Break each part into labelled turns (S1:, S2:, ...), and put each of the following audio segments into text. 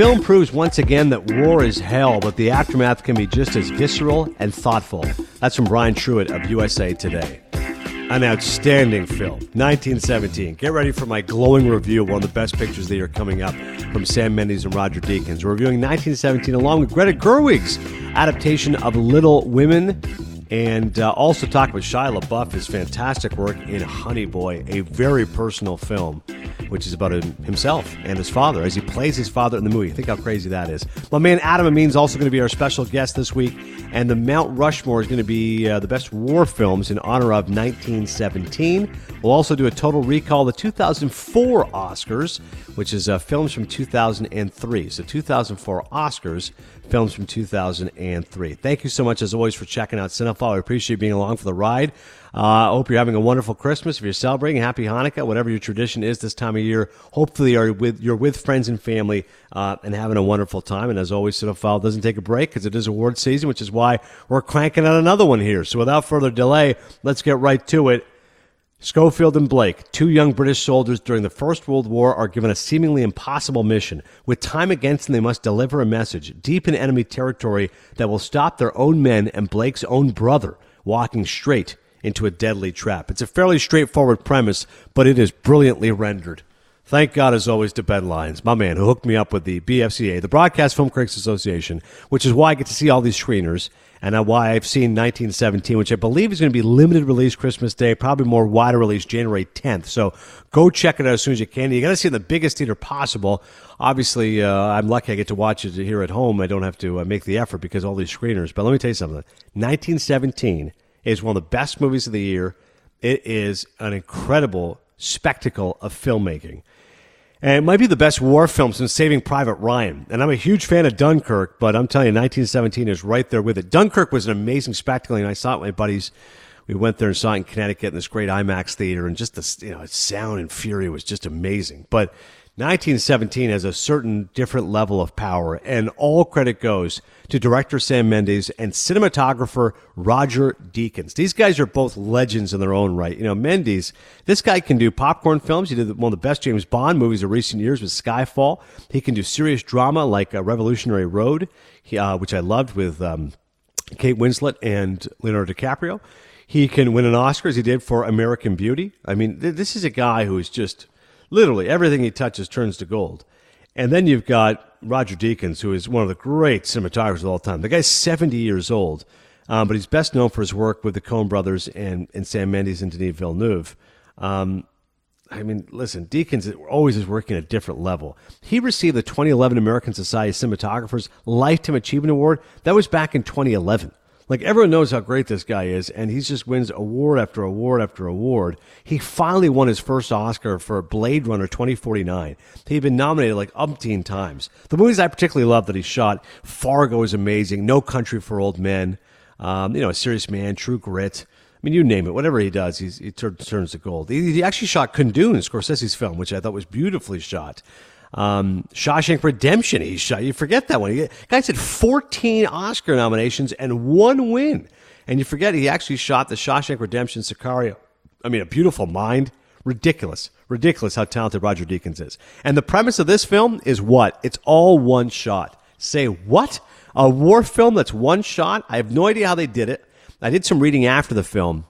S1: Film proves once again that war is hell, but the aftermath can be just as visceral and thoughtful. That's from Brian Truitt of USA Today. An outstanding film, 1917. Get ready for my glowing review of one of the best pictures of the year coming up from Sam Mendes and Roger Deakins. We're reviewing 1917 along with Greta Gerwig's adaptation of Little Women and uh, also talk about Shia LaBeouf, his fantastic work in Honey Boy, a very personal film, which is about himself and his father as he plays his father in the movie. Think how crazy that is. My man Adam Amin's also going to be our special guest this week, and the Mount Rushmore is going to be uh, the best war films in honor of 1917. We'll also do a total recall of the 2004 Oscars, which is uh, films from 2003. So 2004 Oscars films from 2003. Thank you so much, as always, for checking out Cinephile. I appreciate you being along for the ride. Uh, I uh, hope you're having a wonderful Christmas. If you're celebrating, happy Hanukkah, whatever your tradition is this time of year. Hopefully, you're with, you're with friends and family uh, and having a wonderful time. And as always, Cinephile doesn't take a break because it is award season, which is why we're cranking out another one here. So without further delay, let's get right to it. Schofield and Blake, two young British soldiers during the First World War, are given a seemingly impossible mission. With time against them, they must deliver a message deep in enemy territory that will stop their own men and Blake's own brother walking straight into a deadly trap. It's a fairly straightforward premise, but it is brilliantly rendered. Thank God, as always, to Ben Lyons, my man, who hooked me up with the BFCA, the Broadcast Film Critics Association, which is why I get to see all these screeners and why I've seen 1917, which I believe is going to be limited release Christmas Day, probably more wider release January 10th. So go check it out as soon as you can. You got to see it in the biggest theater possible. Obviously, uh, I'm lucky I get to watch it here at home. I don't have to uh, make the effort because all these screeners. But let me tell you something 1917 is one of the best movies of the year. It is an incredible spectacle of filmmaking. And it might be the best war film since Saving Private Ryan. And I'm a huge fan of Dunkirk, but I'm telling you, 1917 is right there with it. Dunkirk was an amazing spectacle, and I saw it with my buddies. We went there and saw it in Connecticut in this great IMAX theater, and just the you know sound and fury was just amazing. But 1917 has a certain different level of power, and all credit goes to director Sam Mendes and cinematographer Roger Deakins. These guys are both legends in their own right. You know, Mendes, this guy can do popcorn films. He did one of the best James Bond movies of recent years with Skyfall. He can do serious drama like uh, Revolutionary Road, he, uh, which I loved with um, Kate Winslet and Leonardo DiCaprio. He can win an Oscar as he did for American Beauty. I mean, th- this is a guy who is just literally everything he touches turns to gold. And then you've got Roger Deakins, who is one of the great cinematographers of all time. The guy's 70 years old, um, but he's best known for his work with the Coen brothers and, and Sam Mendes and Denis Villeneuve. Um, I mean, listen, Deakins always is working at a different level. He received the 2011 American Society of Cinematographers Lifetime Achievement Award. That was back in 2011. Like everyone knows how great this guy is, and he just wins award after award after award. He finally won his first Oscar for Blade Runner 2049. He'd been nominated like umpteen times. The movies I particularly love that he shot, Fargo is amazing, No Country for Old Men, um, you know, A Serious Man, True Grit. I mean, you name it. Whatever he does, he turns to gold. He, he actually shot Kundun, in Scorsese's film, which I thought was beautifully shot. Um, Shawshank Redemption, he shot. You forget that one. He, guy had 14 Oscar nominations and one win. And you forget he actually shot the Shawshank Redemption Sicario. I mean, a beautiful mind. Ridiculous. Ridiculous how talented Roger Deakins is. And the premise of this film is what? It's all one shot. Say what? A war film that's one shot? I have no idea how they did it. I did some reading after the film.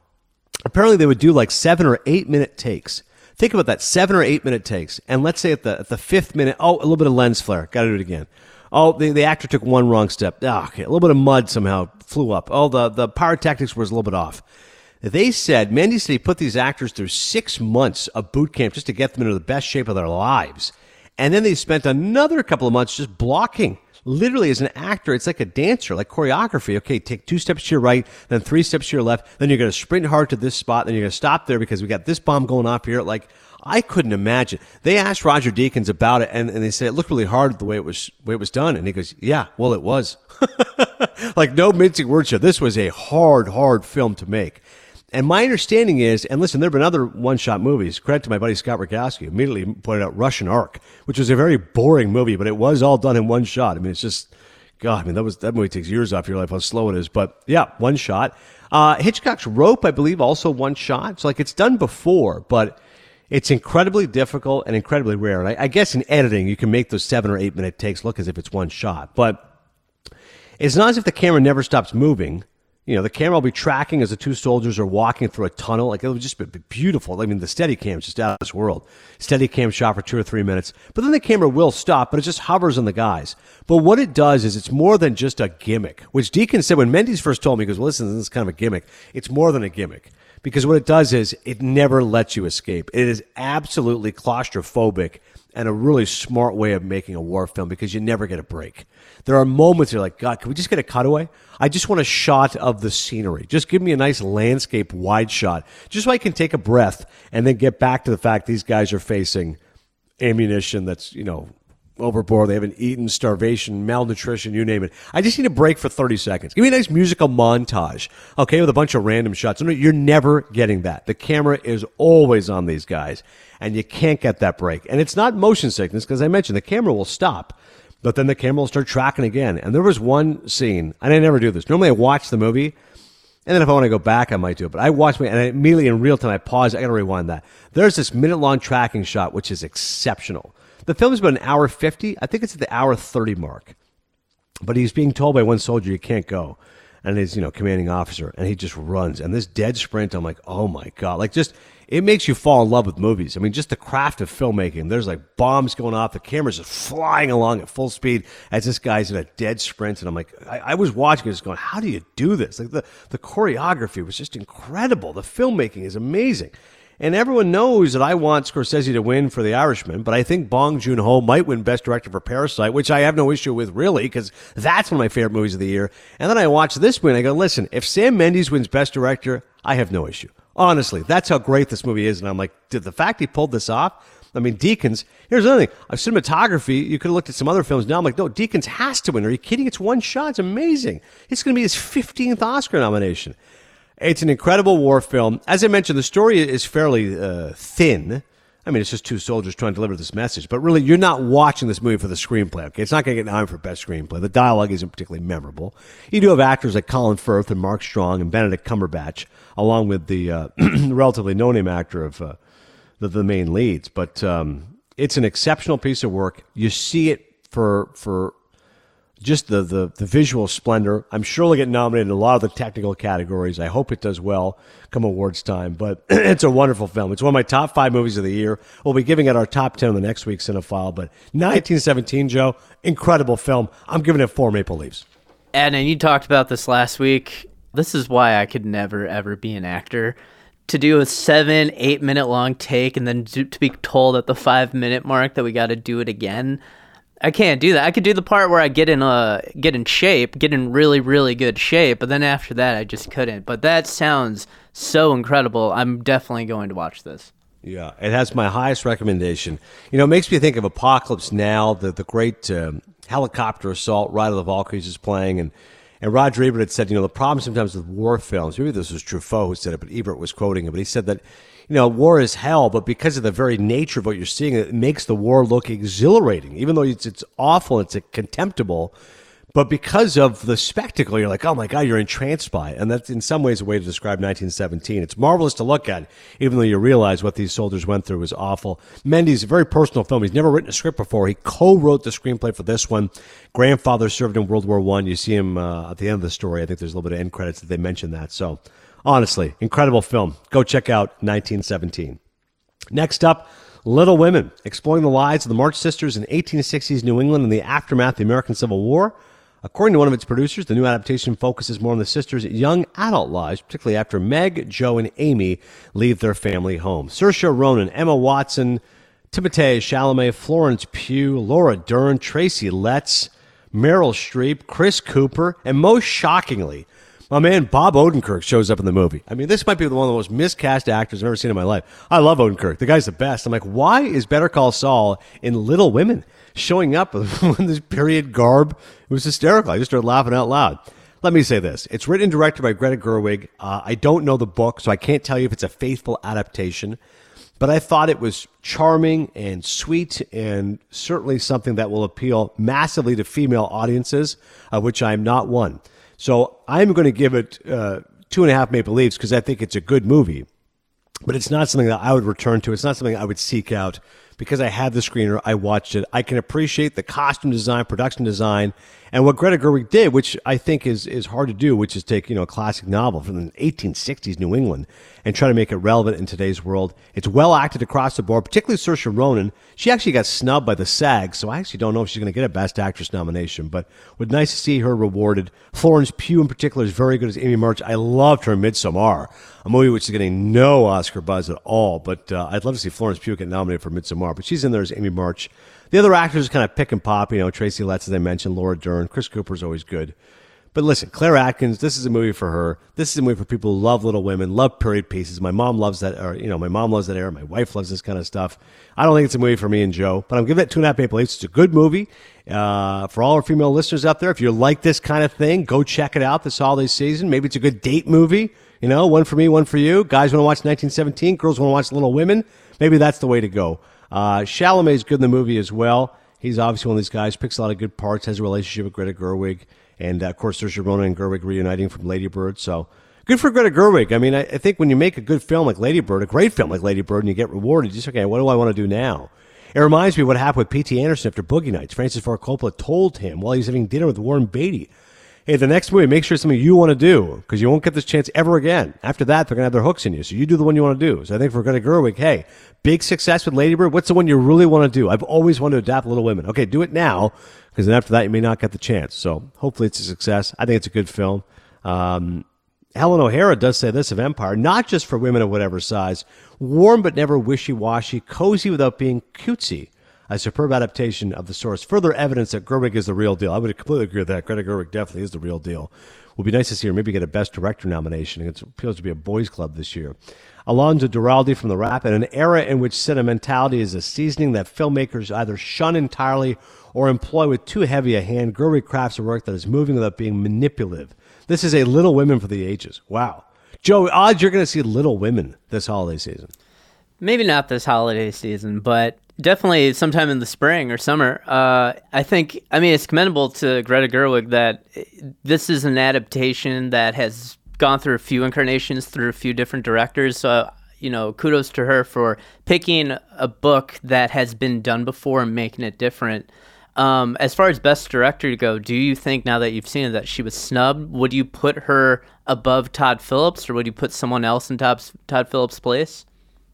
S1: Apparently, they would do like seven or eight minute takes Think about that seven or eight minute takes. And let's say at the, at the fifth minute, oh, a little bit of lens flare. Got to do it again. Oh, the, the actor took one wrong step. Oh, okay. A little bit of mud somehow flew up. Oh, the, the pyrotechnics was a little bit off. They said, Mendes said he put these actors through six months of boot camp just to get them into the best shape of their lives. And then they spent another couple of months just blocking literally as an actor, it's like a dancer, like choreography. Okay, take two steps to your right, then three steps to your left, then you're going to sprint hard to this spot, then you're going to stop there because we got this bomb going off here. Like, I couldn't imagine. They asked Roger Deakins about it, and, and they said it looked really hard the way it was way it was done, and he goes, "Yeah, well, it was." like no mincing words here. This was a hard, hard film to make. And my understanding is, and listen, there have been other one-shot movies. Credit to my buddy Scott Rogowski, immediately pointed out Russian Ark, which was a very boring movie, but it was all done in one shot. I mean, it's just, God, I mean, that was that movie takes years off your life how slow it is. But yeah, one shot. Uh, Hitchcock's Rope, I believe, also one shot. So like it's done before, but It's incredibly difficult and incredibly rare. And I, I guess in editing, you can make those seven or eight minute takes look as if it's one shot. But it's not as if the camera never stops moving. You know, the camera will be tracking as the two soldiers are walking through a tunnel. Like, it'll just be beautiful. I mean, the steady is just out of this world. Steady cam shot for two or three minutes. But then the camera will stop, but it just hovers on the guys. But what it does is it's more than just a gimmick, which Deakins said when Mendes first told me, he goes, well, listen, this is kind of a gimmick. It's more than a gimmick because what it does is it never lets you escape. It is absolutely claustrophobic and a really smart way of making a war film because you never get a break. There are moments you're like, God, can we just get a cutaway? I just want a shot of the scenery. Just give me a nice landscape wide shot, just so I can take a breath and then get back to the fact these guys are facing ammunition that's, you know, overboard. They haven't eaten, starvation, malnutrition, you name it. I just need a break for 30 seconds. Give me a nice musical montage, okay, with a bunch of random shots. You're never getting that. The camera is always on these guys, and you can't get that break. And it's not motion sickness, because I mentioned the camera will stop, but then the camera will start tracking again. And there was one scene, and I never do this. Normally I watch the movie, and then if I want to go back, I might do it. But I watch me, and I immediately in real time, I pause. I got to rewind that. There's this minute long tracking shot, which is exceptional. The film is about an hour 50. I think it's at the hour 30 mark. But he's being told by one soldier, you can't go. And he's, you know, commanding officer, and he just runs. And this dead sprint, I'm like, oh my God. Like, just, it makes you fall in love with movies. I mean, just the craft of filmmaking. There's like bombs going off. The camera's just flying along at full speed as this guy's in a dead sprint. And I'm like, I, I was watching it going, how do you do this? Like, the, the choreography was just incredible. The filmmaking is amazing. And everyone knows that I want Scorsese to win for The Irishman, but I think Bong Joon Ho might win Best Director for Parasite, which I have no issue with really, because that's one of my favorite movies of the year. And then I watch this win. I go, listen, if Sam Mendes wins Best Director, I have no issue. Honestly, that's how great this movie is. And I'm like, did the fact he pulled this off? I mean, Deakins, here's another thing. A cinematography, you could have looked at some other films. Now I'm like, no, Deakins has to win. Are you kidding? It's one shot. It's amazing. It's going to be his 15th Oscar nomination. It's an incredible war film. As I mentioned, the story is fairly uh, thin. I mean, it's just two soldiers trying to deliver this message. But really, you're not watching this movie for the screenplay. Okay, it's not going to get nominated for best screenplay. The dialogue isn't particularly memorable. You do have actors like Colin Firth and Mark Strong and Benedict Cumberbatch, along with the uh, relatively no-name actor of uh, the, the, main leads. But um, it's an exceptional piece of work. You see it for for just the, the, the visual splendor. I'm sure it'll get nominated in a lot of the technical categories. I hope it does well come awards time. But it's a wonderful film. It's one of my top five movies of the year. We'll be giving it our top 10 in the next week's Cinephile. But 1917, Joe, incredible film. I'm giving it four Maple Leafs.
S2: And, and you talked about this last week. This is why I could never, ever be an actor. To do a seven, eight minute long take and then to be told at the five minute mark that we got to do it again I can't do that. I could do the part where I get in uh get in shape, get in really really good shape, but then after that I just couldn't. But that sounds so incredible. I'm definitely going to watch this.
S1: Yeah, it has my highest recommendation. You know, it makes me think of Apocalypse Now, the the great um, helicopter assault Ride of the Valkyries is playing, and and Roger Ebert had said, you know, the problem sometimes with war films, maybe this was Truffaut who said it, but Ebert was quoting him, but he said that you know, war is hell, but because of the very nature of what you're seeing, it makes the war look exhilarating, even though it's, it's awful, it's contemptible. But because of the spectacle, you're like, oh my God, you're entranced by it. And that's in some ways a way to describe 1917. It's marvelous to look at, even though you realize what these soldiers went through was awful. Mendes, a very personal film. He's never written a script before. He co-wrote the screenplay for this one. Grandfather served in World War One. You see him uh, at the end of the story. I think there's a little bit of end credits that they mention that. So Honestly, incredible film. Go check out 1917. Next up, Little Women, exploring the lives of the March sisters in 1860s New England in the aftermath of the American Civil War. According to one of its producers, the new adaptation focuses more on the sisters' young adult lives, particularly after Meg, Jo, and Amy leave their family home. Saoirse Ronan, Emma Watson, Timothée Chalamet, Florence Pugh, Laura Dern, Tracy Letts, Meryl Streep, Chris Cooper, and most shockingly, my man Bob Odenkirk shows up in the movie. I mean, this might be one of the most miscast actors I've ever seen in my life. I love Odenkirk. The guy's the best. I'm like, why is Better Call Saul in Little Women showing up in this period garb? It was hysterical. I just started laughing out loud. Let me say this. It's written and directed by Greta Gerwig. Uh, I don't know the book, so I can't tell you if it's a faithful adaptation. But I thought it was charming and sweet and certainly something that will appeal massively to female audiences, of which I'm not one. So I'm going to give it uh, two and a half Maple leaves because I think it's a good movie. but it's not something that I would return to. It's not something I would seek out because I had the screener. I watched it. I can appreciate the costume design, production design, and what Greta Gerwig did, which I think is is hard to do, which is take you know a classic novel from the 1860s New England and try to make it relevant in today's world. It's well acted across the board, particularly Saoirse Ronan. She actually got snubbed by the SAG, so I actually don't know if she's going to get a Best Actress nomination. But it nice to see her rewarded. Florence Pugh, in particular, is very good as Amy March. I loved her in Midsommar, a movie which is getting no Oscar buzz at all. But uh, I'd love to see Florence Pugh get nominated for Midsommar. But she's in there as Amy March. The other actors kind of pick and pop. You know, Tracy Letts, as I mentioned, Laura Dern, Chris Cooper's always good. But listen, Claire Atkins, this is a movie for her. This is a movie for people who love Little Women, love period pieces. My mom loves that, or, you know, my mom loves that era. My wife loves this kind of stuff. I don't think it's a movie for me and Joe, but I'm giving it two and a half Maple Leafs. It's a good movie. Uh, for all our female listeners out there, if you like this kind of thing, go check it out this holiday season. Maybe it's a good date movie. You know, one for me, one for you. Guys want to watch 1917. Girls want to watch Little Women. Maybe that's the way to go. Uh, Chalamet's good in the movie as well. He's obviously one of these guys, picks a lot of good parts, has a relationship with Greta Gerwig. And uh, of course, there's Ronan and Gerwig reuniting from Lady Bird. So good for Greta Gerwig. I mean, I, I, think when you make a good film like Lady Bird, a great film like Lady Bird, and you get rewarded, you just, okay, what do I want to do now? It reminds me what happened with P.T. Anderson after Boogie Nights. Francis Ford Coppola told him while he was having dinner with Warren Beatty, hey, the next movie, make sure it's something you want to do because you won't get this chance ever again. After that, they're going to have their hooks in you. So you do the one you want to do. So I think for Greta Gerwig, hey, big success with Lady Bird. What's the one you really want to do? I've always wanted to adapt Little Women. Okay, do it now because then after that, you may not get the chance. So hopefully it's a success. I think it's a good film. Um, Helen O'Hara does say this of Empire, not just for women of whatever size, warm but never wishy washy, cozy without being cutesy. A superb adaptation of the source. Further evidence that Gerwig is the real deal. I would completely agree with that. Greta Gerwig definitely is the real deal. Would be nice to see her maybe get a Best Director nomination. It appears to be a boys' club this year. Alonso Duralde from The Wrap, in an era in which sentimentality is a seasoning that filmmakers either shun entirely or employ with too heavy a hand, Gerwig crafts a work that is moving without being manipulative. This is a Little Women for the ages. Wow. Joe, odds you're going to see Little Women this holiday season.
S2: Maybe not this holiday season, but definitely sometime in the spring or summer. Uh, I think, I mean, it's commendable to Greta Gerwig that this is an adaptation that has gone through a few incarnations through a few different directors. So, you know, kudos to her for picking a book that has been done before and making it different. Um, as far as best director to go, do you think now that you've seen it that she was snubbed, would you put her above Todd Phillips or would you put someone else in Todd, Todd Phillips' place?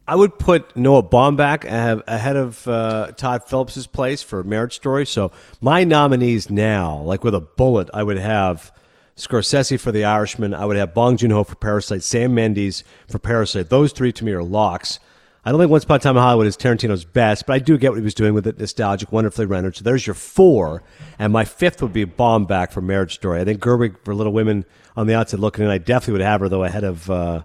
S1: I would put Noah Baumbach ahead of uh, Todd Phillips' place for Marriage Story. So my nominees now, like with a bullet, I would have Scorsese for The Irishman. I would have Bong Joon Ho for Parasite, Sam Mendes for Parasite. Those three to me are locks. I don't think Once Upon a Time in Hollywood is Tarantino's best, but I do get what he was doing with it, nostalgic, wonderfully rendered. So there's your four, and my fifth would be Baumbach for Marriage Story. I think Gerwig for Little Women on the outside looking in. I definitely would have her though ahead of uh,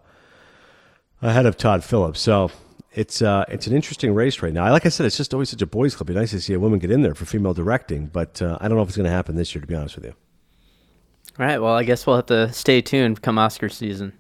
S1: ahead of Todd Phillips. So it's uh, it's an interesting race right now. Like I said, it's just always such a boys' club. It'd be nice to see a woman get in there for female directing, but uh, I don't know if it's going to happen this year. To be honest with you.
S2: All right. Well, I guess we'll have to stay tuned come Oscar season.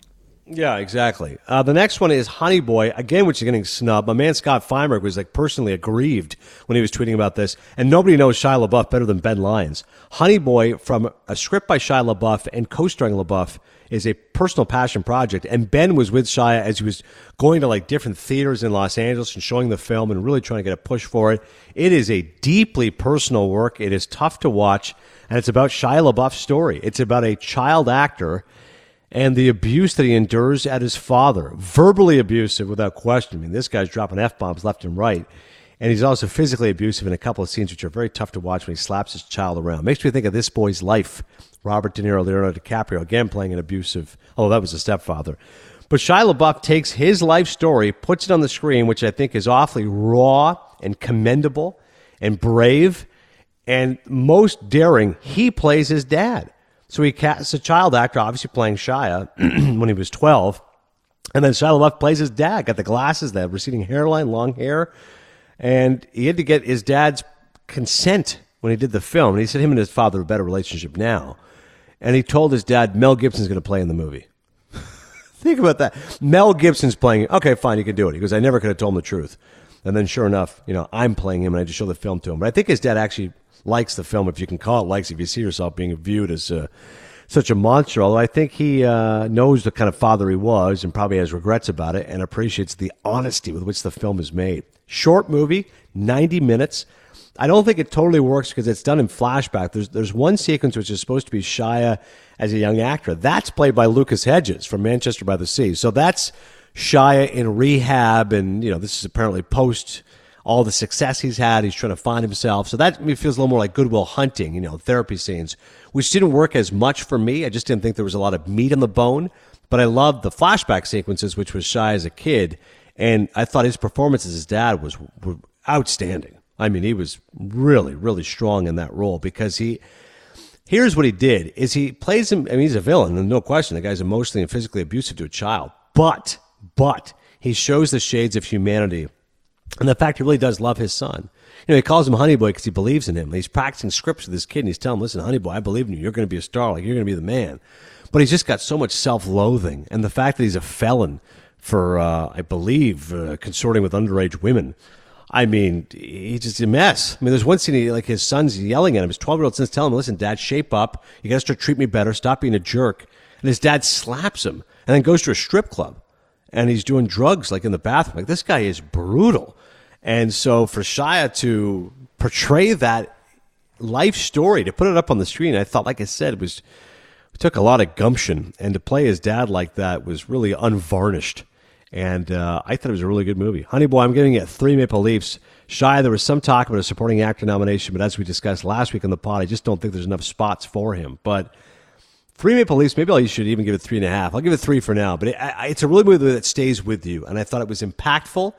S1: Yeah, exactly. Uh, the next one is Honey Boy, again, which is getting snubbed. My man Scott Feinberg was like personally aggrieved when he was tweeting about this, and nobody knows Shia LaBeouf better than Ben Lyons. Honey Boy, from a script by Shia LaBeouf and co-starring LaBeouf, is a personal passion project. And Ben was with Shia as he was going to like different theaters in Los Angeles and showing the film and really trying to get a push for it. It is a deeply personal work. It is tough to watch, and it's about Shia LaBeouf's story. It's about a child actor and the abuse that he endures at his father. Verbally abusive without question. I mean, this guy's dropping F bombs left and right. And he's also physically abusive in a couple of scenes which are very tough to watch when he slaps his child around. Makes me think of this boy's life. Robert De Niro, Leonardo DiCaprio, again playing an abusive, oh, that was a stepfather. But Shia LaBeouf takes his life story, puts it on the screen, which I think is awfully raw and commendable and brave and most daring. He plays his dad. So he casts a child actor, obviously playing Shia when he was 12. And then Shia LaBeouf plays his dad, got the glasses, the receding hairline, long hair. And he had to get his dad's consent when he did the film. And he said him and his father have a better relationship now. And he told his dad, Mel Gibson's going to play in the movie. Think about that. Mel Gibson's playing. Okay, fine, you can do it. He goes, I never could have told him the truth. And then sure enough, you know, I'm playing him and I just show the film to him. But I think his dad actually likes the film, if you can call it likes, if you see yourself being viewed as uh, such a monster. Although I think he uh, knows the kind of father he was and probably has regrets about it and appreciates the honesty with which the film is made. Short movie, 90 minutes. I don't think it totally works because it's done in flashback. There's there's one sequence which is supposed to be Shia as a young actor. That's played by Lucas Hedges from Manchester by the Sea. So that's Shia in rehab, and you know this is apparently post all the success he's had. He's trying to find himself. So that me feels a little more like Good Will Hunting, you know, therapy scenes, which didn't work as much for me. I just didn't think there was a lot of meat on the bone. But I loved the flashback sequences, which was Shia as a kid, and I thought his performance as his dad was outstanding. I mean, he was really, really strong in that role because he. Here's what he did: is he plays him. I mean, he's a villain, no question. The guy's emotionally and physically abusive to a child, but but he shows the shades of humanity and the fact he really does love his son. You know, he calls him Honey Boy because he believes in him. He's practicing scripts with this kid, and he's telling him, "Listen, Honey Boy, I believe in you. You're going to be a star. Like you're going to be the man." But he's just got so much self-loathing, and the fact that he's a felon for, uh, I believe, uh, consorting with underage women. I mean, he's just a mess. I mean, there's one scene, he, like his son's yelling at him. His 12 year old son's telling him, "Listen, Dad, shape up. You got to start treating me better. Stop being a jerk." And his dad slaps him, and then goes to a strip club, and he's doing drugs like in the bathroom. Like this guy is brutal. And so for Shia to portray that life story, to put it up on the screen, I thought, like I said, it was it took a lot of gumption, and to play his dad like that was really unvarnished. And uh, I thought it was a really good movie. Honey Boy, I'm giving it three Maple Leafs. Shia, there was some talk about a supporting actor nomination, but as we discussed last week on the pod, I just don't think there's enough spots for him. But three Maple Leafs, maybe I should even give it three and a half. I'll give it three for now. But it, it's a really movie that stays with you, and I thought it was impactful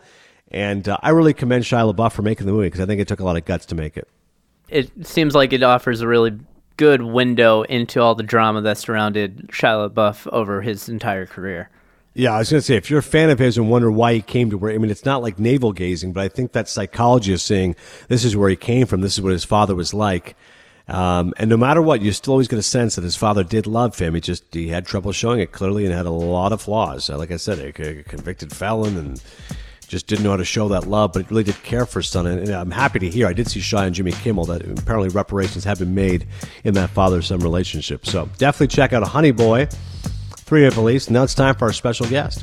S1: and uh, I really commend Shia LaBeouf for making the movie because I think it took a lot of guts to make it.
S2: It seems like it offers a really good window into all the drama that surrounded Shia LaBeouf over his entire career.
S1: Yeah, I was going to say, if you're a fan of his and wonder why he came to where, I mean, it's not like navel gazing, but I think that psychology is saying this is where he came from, this is what his father was like. Um, and no matter what, you're still always going to sense that his father did love him. He just he had trouble showing it clearly and had a lot of flaws. Uh, like I said, a, a convicted felon and just didn't know how to show that love, but really did care for his son. And, I'm happy to hear. I did see Shia and Jimmy Kimmel that apparently reparations have been made in that father son relationship. So definitely check out Honey Boy, Three Maple Leafs. Now it's time for our special guest.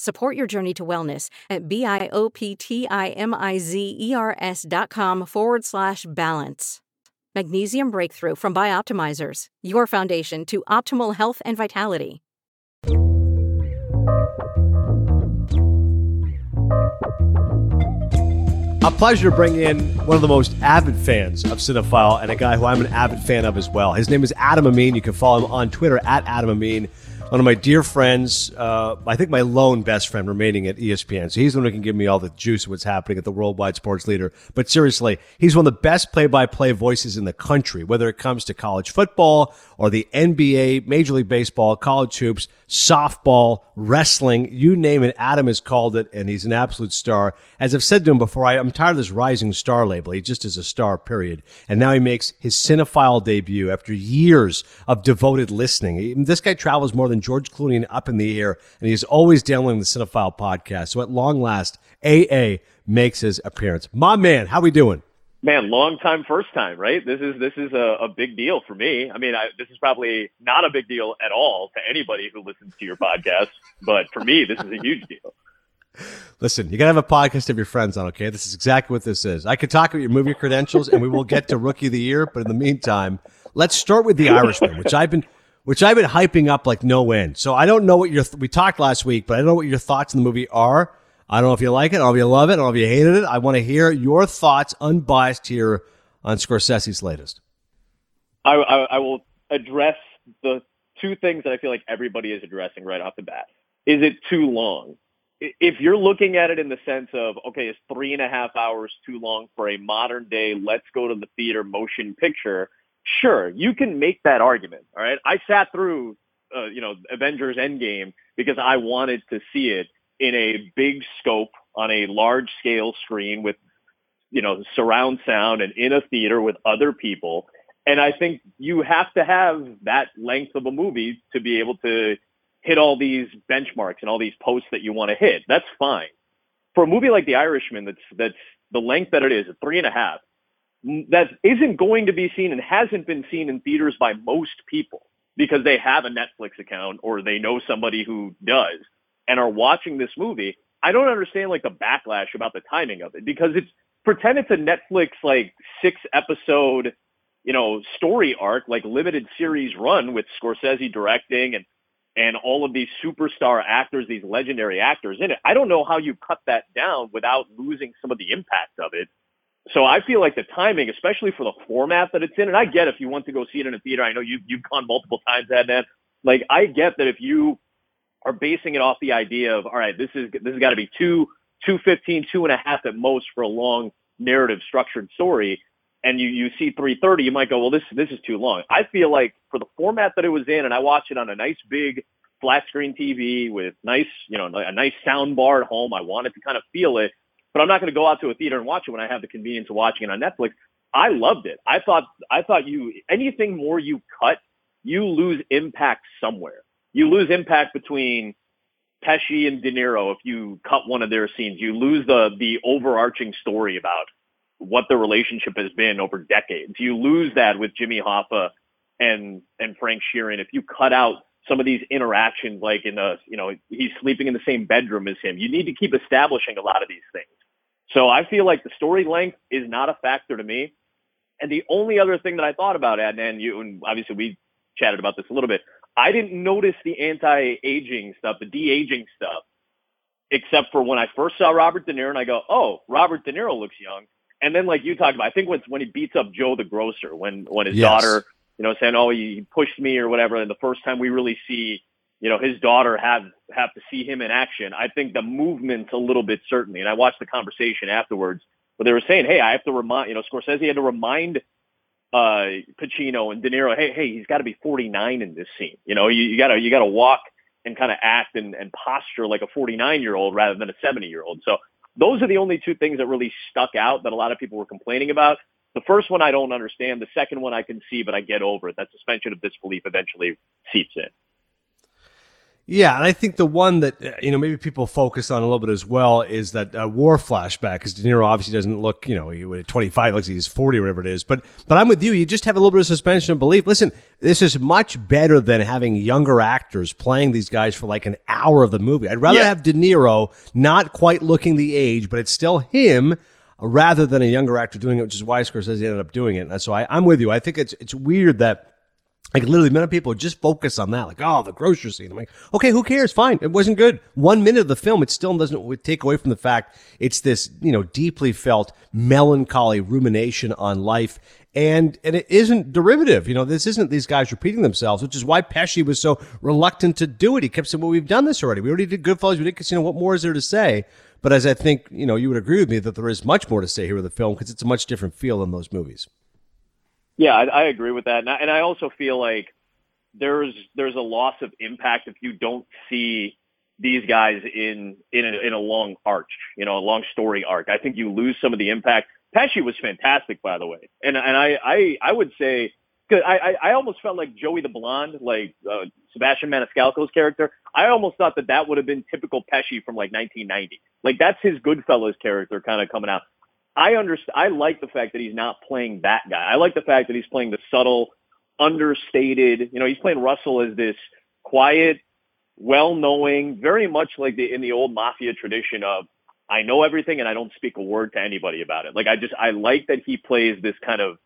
S3: Support your journey to wellness at B-I-O-P-T-I-M-I-Z-E-R-S dot com forward slash balance. Magnesium Breakthrough from Bioptimizers, your foundation to optimal health and vitality.
S1: A pleasure to bring in one of the most avid fans of Cinephile and a guy who I'm an avid fan of as well. His name is Adam Amin. You can follow him on Twitter at Adam Amin. One of my dear friends, uh, I think my lone best friend remaining at ESPN. So he's the one who can give me all the juice of what's happening at the worldwide sports leader. But seriously, he's one of the best play by play voices in the country, whether it comes to college football or the NBA, Major League Baseball, college hoops, softball, wrestling, you name it. Adam has called it, and he's an absolute star. As I've said to him before, I, am tired of this rising star label. He just is a star, period. And now he makes his cinephile debut after years of devoted listening. This guy travels more than George Clooney and up in the air, and he's always downloading the cinephile podcast. So at long last, AA makes his appearance. My man, how we doing?
S4: man, long time, first time, right? This is this is a, a big deal for me. I mean, I, this is probably not a big deal at all to anybody who listens to your podcast, but for me, this is a huge deal.
S1: Listen, you gotta have a podcast of your friends on, okay? This is exactly what this is. I could talk about your movie credentials, and we will get to Rookie of the Year, but in the meantime, let's start with The Irishman, which I've been which I've been hyping up like no end. So I don't know what your we talked last week, but I don't know what your thoughts on the movie are. I don't know if you like it. I don't know if you love it. I don't know if you hated it. I want to hear your thoughts, unbiased here on Scorsese's latest.
S4: I, I, I will address the two things that I feel like everybody is addressing right off the bat. Is it too long? If you're looking at it in the sense of, okay, it's three and a half hours too long for a modern day, let's go to the theater motion picture, sure, you can make that argument. All right. I sat through, uh, you know, Avengers Endgame because I wanted to see it in a big scope on a large scale screen with, you know, surround sound and in a theater with other people. And I think you have to have that length of a movie to be able to hit all these benchmarks and all these posts that you want to hit. That's fine. For a movie like The Irishman, that's, that's the length that it is, three and a half, that isn't going to be seen and hasn't been seen in theaters by most people because they have a Netflix account or they know somebody who does and are watching this movie, I don't understand like the backlash about the timing of it because it's pretend it's a Netflix like six episode, you know, story arc, like limited series run with Scorsese directing and and all of these superstar actors, these legendary actors in it. I don't know how you cut that down without losing some of the impact of it. So I feel like the timing, especially for the format that it's in, and I get if you want to go see it in a theater. I know you've you've gone multiple times, Adnan. Like I get that if you are basing it off the idea of, all right, this is, this has got to be two, two fifteen, two and a half at most for a long narrative structured story. And you, you see 330, you might go, well, this, this is too long. I feel like for the format that it was in, and I watched it on a nice big flat screen TV with nice, you know, a nice sound bar at home. I wanted to kind of feel it, but I'm not going to go out to a theater and watch it when I have the convenience of watching it on Netflix. I loved it. I thought, I thought you, anything more you cut, you lose impact somewhere you lose impact between Pesci and De Niro if you cut one of their scenes. You lose the the overarching story about what the relationship has been over decades. You lose that with Jimmy Hoffa and and Frank Sheeran if you cut out some of these interactions like in the you know he's sleeping in the same bedroom as him. You need to keep establishing a lot of these things. So I feel like the story length is not a factor to me. And the only other thing that I thought about, Adnan, you and obviously we chatted about this a little bit, I didn't notice the anti-aging stuff, the de-aging stuff, except for when I first saw Robert De Niro and I go, oh, Robert De Niro looks young. And then like you talked about, I think when, when he beats up Joe the grocer, when, when his yes. daughter, you know, saying, oh, he pushed me or whatever. And the first time we really see, you know, his daughter have, have to see him in action. I think the movement's a little bit certainly. And I watched the conversation afterwards where they were saying, Hey, I have to remind, you know, Scorsese had to remind uh, Pacino and De Niro, hey, hey, he's got to be 49 in this scene. You know, you, you gotta, you gotta walk and kind of act and, and posture like a 49 year old rather than a 70 year old. So those are the only two things that really stuck out that a lot of people were complaining about. The first one I don't understand. The second one I can see, but I get over it. That suspension of disbelief eventually seeps in.
S1: Yeah, and I think the one that uh, you know maybe people focus on a little bit as well is that uh, war flashback because De Niro obviously doesn't look you know he at 25 looks like he's 40 or whatever it is. But but I'm with you. You just have a little bit of suspension of belief. Listen, this is much better than having younger actors playing these guys for like an hour of the movie. I'd rather yeah. have De Niro not quite looking the age, but it's still him rather than a younger actor doing it, which is why Scorsese ended up doing it. And so I, I'm with you. I think it's it's weird that Like literally, many people just focus on that. Like, oh, the grocery scene. I'm like, okay, who cares? Fine, it wasn't good. One minute of the film, it still doesn't take away from the fact it's this, you know, deeply felt melancholy rumination on life, and and it isn't derivative. You know, this isn't these guys repeating themselves, which is why Pesci was so reluctant to do it. He kept saying, "Well, we've done this already. We already did Goodfellas. We did Casino. What more is there to say?" But as I think, you know, you would agree with me that there is much more to say here with the film because it's a much different feel than those movies.
S4: Yeah, I, I agree with that, and I, and I also feel like there's there's a loss of impact if you don't see these guys in in a, in a long arch, you know, a long story arc. I think you lose some of the impact. Pesci was fantastic, by the way, and and I I, I would say because I, I I almost felt like Joey the Blonde, like uh, Sebastian Maniscalco's character. I almost thought that that would have been typical Pesci from like 1990. Like that's his Goodfellas character kind of coming out. I understand. I like the fact that he's not playing that guy. I like the fact that he's playing the subtle, understated. You know, he's playing Russell as this quiet, well-knowing, very much like the in the old mafia tradition of I know everything and I don't speak a word to anybody about it. Like I just I like that he plays this kind of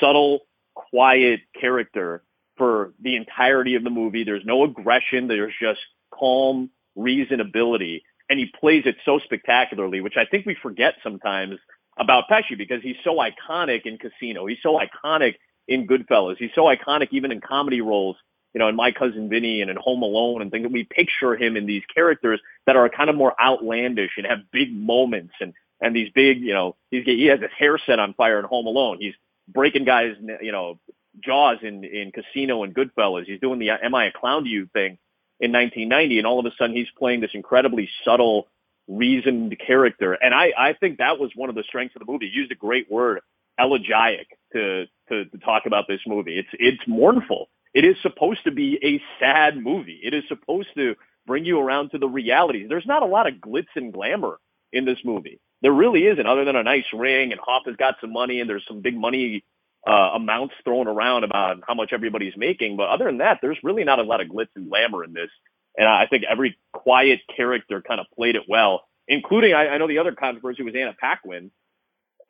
S4: subtle, quiet character for the entirety of the movie. There's no aggression. There's just calm reasonability. And he plays it so spectacularly, which I think we forget sometimes about Pesci because he's so iconic in Casino. He's so iconic in Goodfellas. He's so iconic even in comedy roles, you know, in My Cousin Vinny and in Home Alone and things. We picture him in these characters that are kind of more outlandish and have big moments and and these big, you know, he's he has his hair set on fire in Home Alone. He's breaking guys, you know, jaws in in Casino and Goodfellas. He's doing the "Am I a Clown to You" thing in 1990, and all of a sudden he's playing this incredibly subtle reasoned character. And I, I think that was one of the strengths of the movie. Used a great word, elegiac, to, to, to talk about this movie. It's, it's mournful. It is supposed to be a sad movie. It is supposed to bring you around to the realities. There's not a lot of glitz and glamour in this movie. There really isn't, other than a nice ring and Hoffa's got some money and there's some big money uh, amounts thrown around about how much everybody's making. But other than that, there's really not a lot of glitz and glamour in this. And I think every quiet character kind of played it well, including, I, I know the other controversy was Anna Paquin.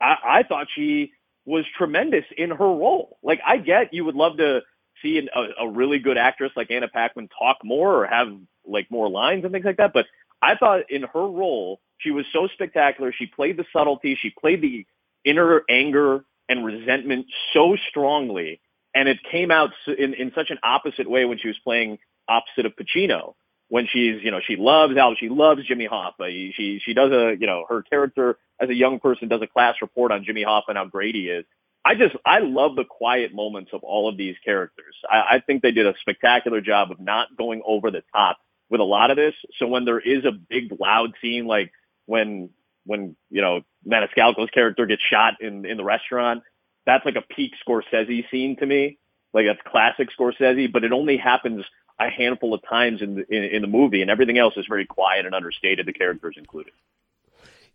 S4: I, I thought she was tremendous in her role. Like, I get you would love to see an, a, a really good actress like Anna Paquin talk more or have like more lines and things like that. But I thought in her role, she was so spectacular. She played the subtlety. She played the inner anger and resentment so strongly. And it came out in, in such an opposite way when she was playing opposite of Pacino when she's, you know, she loves Al, she loves Jimmy Hoffa. She, she does a, you know, her character as a young person does a class report on Jimmy Hoffa and how great he is. I just, I love the quiet moments of all of these characters. I, I think they did a spectacular job of not going over the top with a lot of this. So when there is a big loud scene, like when, when, you know, Maniscalco's character gets shot in, in the restaurant, that's like a peak Scorsese scene to me. Like that's classic Scorsese, but it only happens a handful of times in the, in, in the movie, and everything else is very quiet and understated. The characters included.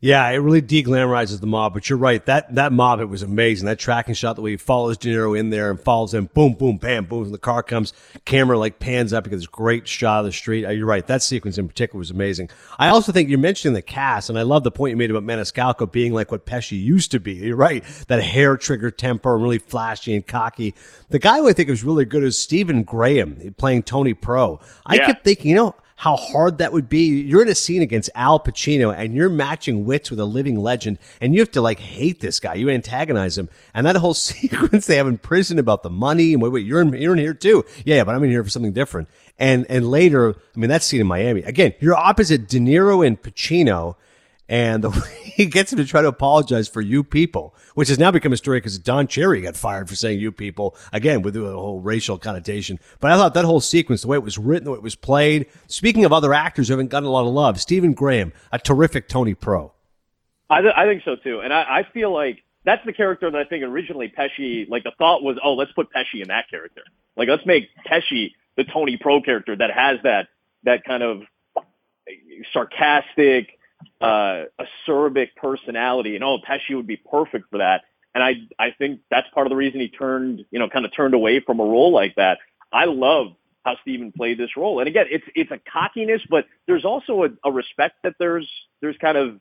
S1: Yeah, it really deglamorizes the mob. But you're right. That that mob, it was amazing. That tracking shot, the way he follows De Niro in there and follows him, boom, boom, bam, boom. And the car comes, camera like pans up because it's a great shot of the street. Uh, you're right. That sequence in particular was amazing. I also think you're mentioning the cast, and I love the point you made about Maniscalco being like what Pesci used to be. You're right. That hair trigger temper, really flashy and cocky. The guy who I think was really good is Stephen Graham playing Tony Pro. I yeah. kept thinking, you know, how hard that would be. You're in a scene against Al Pacino and you're matching wits with a living legend and you have to like hate this guy. You antagonize him. And that whole sequence they have in prison about the money and wait, wait, you're in, you're in here too. Yeah, but I'm in here for something different. And, and later, I mean, that scene in Miami, again, you're opposite De Niro and Pacino and the way he gets him to try to apologize for you people, which has now become a story because Don Cherry got fired for saying you people again with the whole racial connotation. But I thought that whole sequence, the way it was written, the way it was played. Speaking of other actors who haven't gotten a lot of love, Stephen Graham, a terrific Tony Pro.
S4: I, th- I think so too, and I, I feel like that's the character that I think originally Pesci, like the thought was, oh, let's put Pesci in that character. Like let's make Pesci the Tony Pro character that has that that kind of sarcastic uh, acerbic personality, and oh, Pesci would be perfect for that. And I, I think that's part of the reason he turned, you know, kind of turned away from a role like that. I love how Stephen played this role. And again, it's it's a cockiness, but there's also a, a respect that there's there's kind of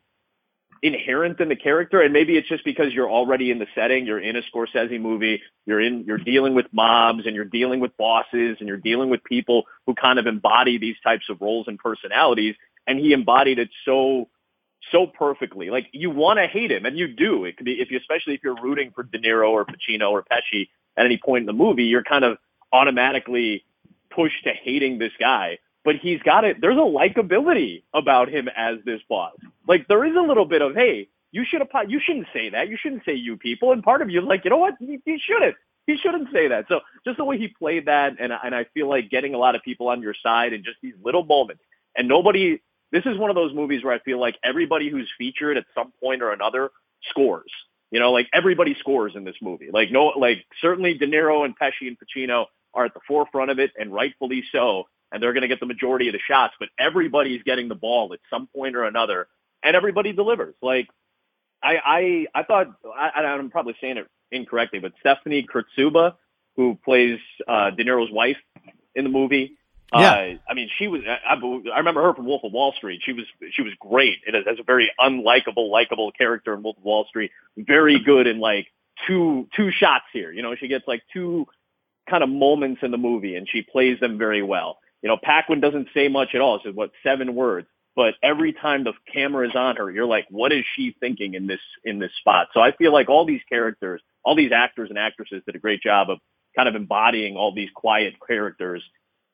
S4: inherent in the character. And maybe it's just because you're already in the setting. You're in a Scorsese movie. You're in, you're dealing with mobs and you're dealing with bosses and you're dealing with people who kind of embody these types of roles and personalities. And he embodied it so, so perfectly. Like you want to hate him and you do. It could be, if you, especially if you're rooting for De Niro or Pacino or Pesci at any point in the movie, you're kind of automatically pushed to hating this guy but he's got it. There's a likability about him as this boss. Like there is a little bit of, hey, you should have, you shouldn't say that. You shouldn't say you people. And part of you is like, you know what? He, he shouldn't. He shouldn't say that. So just the way he played that, and and I feel like getting a lot of people on your side and just these little moments. And nobody. This is one of those movies where I feel like everybody who's featured at some point or another scores. You know, like everybody scores in this movie. Like no, like certainly De Niro and Pesci and Pacino are at the forefront of it, and rightfully so and they're going to get the majority of the shots, but everybody's getting the ball at some point or another, and everybody delivers. Like I, I, I thought I, I'm probably saying it incorrectly, but Stephanie Kurtzuba, who plays uh, De Niro's wife in the movie.
S1: Yeah.
S4: Uh, I mean, she was. I, I remember her from Wolf of Wall Street. She was. She was great. It has a very unlikable, likable character in Wolf of Wall Street. Very good in like two two shots here. You know, she gets like two kind of moments in the movie, and she plays them very well. You know, Paquin doesn't say much at all. It's what seven words. But every time the camera is on her, you're like, what is she thinking in this in this spot? So I feel like all these characters, all these actors and actresses did a great job of kind of embodying all these quiet characters.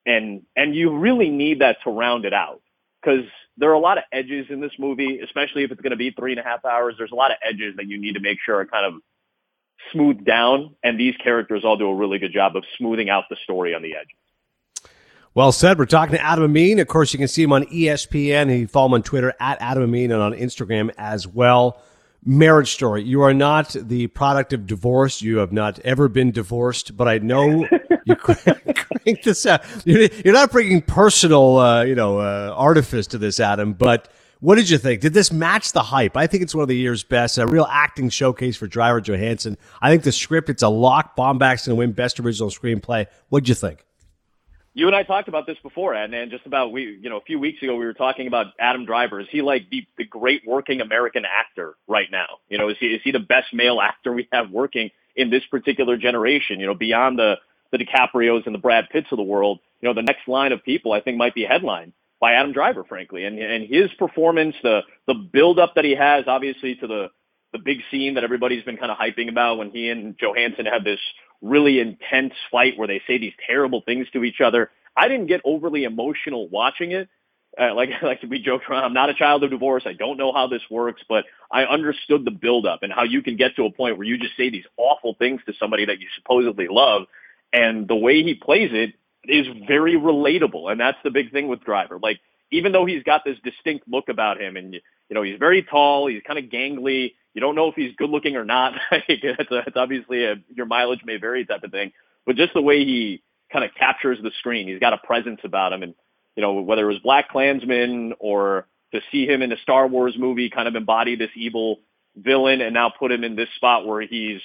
S4: And and you really need that to round it out. Because there are a lot of edges in this movie, especially if it's going to be three and a half hours. There's a lot of edges that you need to make sure are kind of smoothed down. And these characters all do a really good job of smoothing out the story on the edge.
S1: Well said. We're talking to Adam Amin. Of course, you can see him on ESPN. You follow him on Twitter at Adam Amin and on Instagram as well. Marriage story. You are not the product of divorce. You have not ever been divorced, but I know you crank this out. You're not bringing personal, uh, you know, uh, artifice to this, Adam. But what did you think? Did this match the hype? I think it's one of the year's best. A real acting showcase for Driver Johansson. I think the script, it's a lock. Baumbach's going to win Best Original Screenplay. What'd you think?
S4: you and I talked about this before, and, and just about we, you know, a few weeks ago we were talking about Adam Driver. Is he like the, the great working American actor right now? You know, is he is he the best male actor we have working in this particular generation? You know, beyond the the DiCaprio's and the Brad Pitts of the world, you know, the next line of people I think might be headlined by Adam Driver, frankly, and and his performance, the the build up that he has, obviously to the the big scene that everybody's been kind of hyping about when he and Johansson have this really intense fight where they say these terrible things to each other. I didn't get overly emotional watching it. Uh, like like we joked around, I'm not a child of divorce. I don't know how this works, but I understood the buildup and how you can get to a point where you just say these awful things to somebody that you supposedly love, and the way he plays it is very relatable, and that's the big thing with Driver. Like even though he's got this distinct look about him, and you know he's very tall, he's kind of gangly, you don't know if he's good looking or not. it's, a, it's obviously a, your mileage may vary type of thing, but just the way he kind of captures the screen, he's got a presence about him. And, you know, whether it was BlacKkKlansman or to see him in a Star Wars movie kind of embody this evil villain and now put him in this spot where he's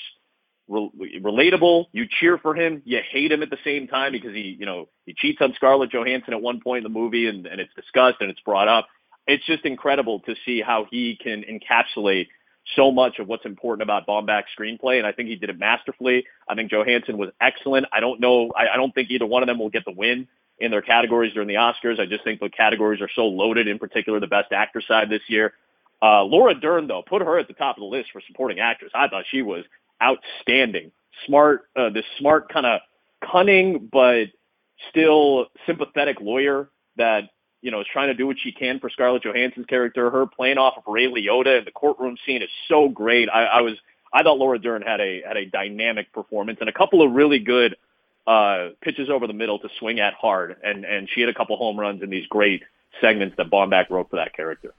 S4: re- relatable. You cheer for him. You hate him at the same time because he, you know, he cheats on Scarlett Johansson at one point in the movie and, and it's discussed and it's brought up. It's just incredible to see how he can encapsulate so much of what's important about Baumbach's screenplay, and I think he did it masterfully. I think Johansson was excellent. I don't know. I, I don't think either one of them will get the win in their categories during the Oscars. I just think the categories are so loaded, in particular the Best Actor side this year. Uh, Laura Dern, though, put her at the top of the list for supporting actress. I thought she was outstanding. Smart, uh, this smart kind of cunning, but still sympathetic lawyer that you know, is trying to do what she can for Scarlett Johansson's character. Her playing off of Ray Liotta in the courtroom scene is so great. I, I was, I thought Laura Dern had a had a dynamic performance and a couple of really good uh, pitches over the middle to swing at hard, and and she had a couple home runs in these great segments that Baumbach wrote for that character.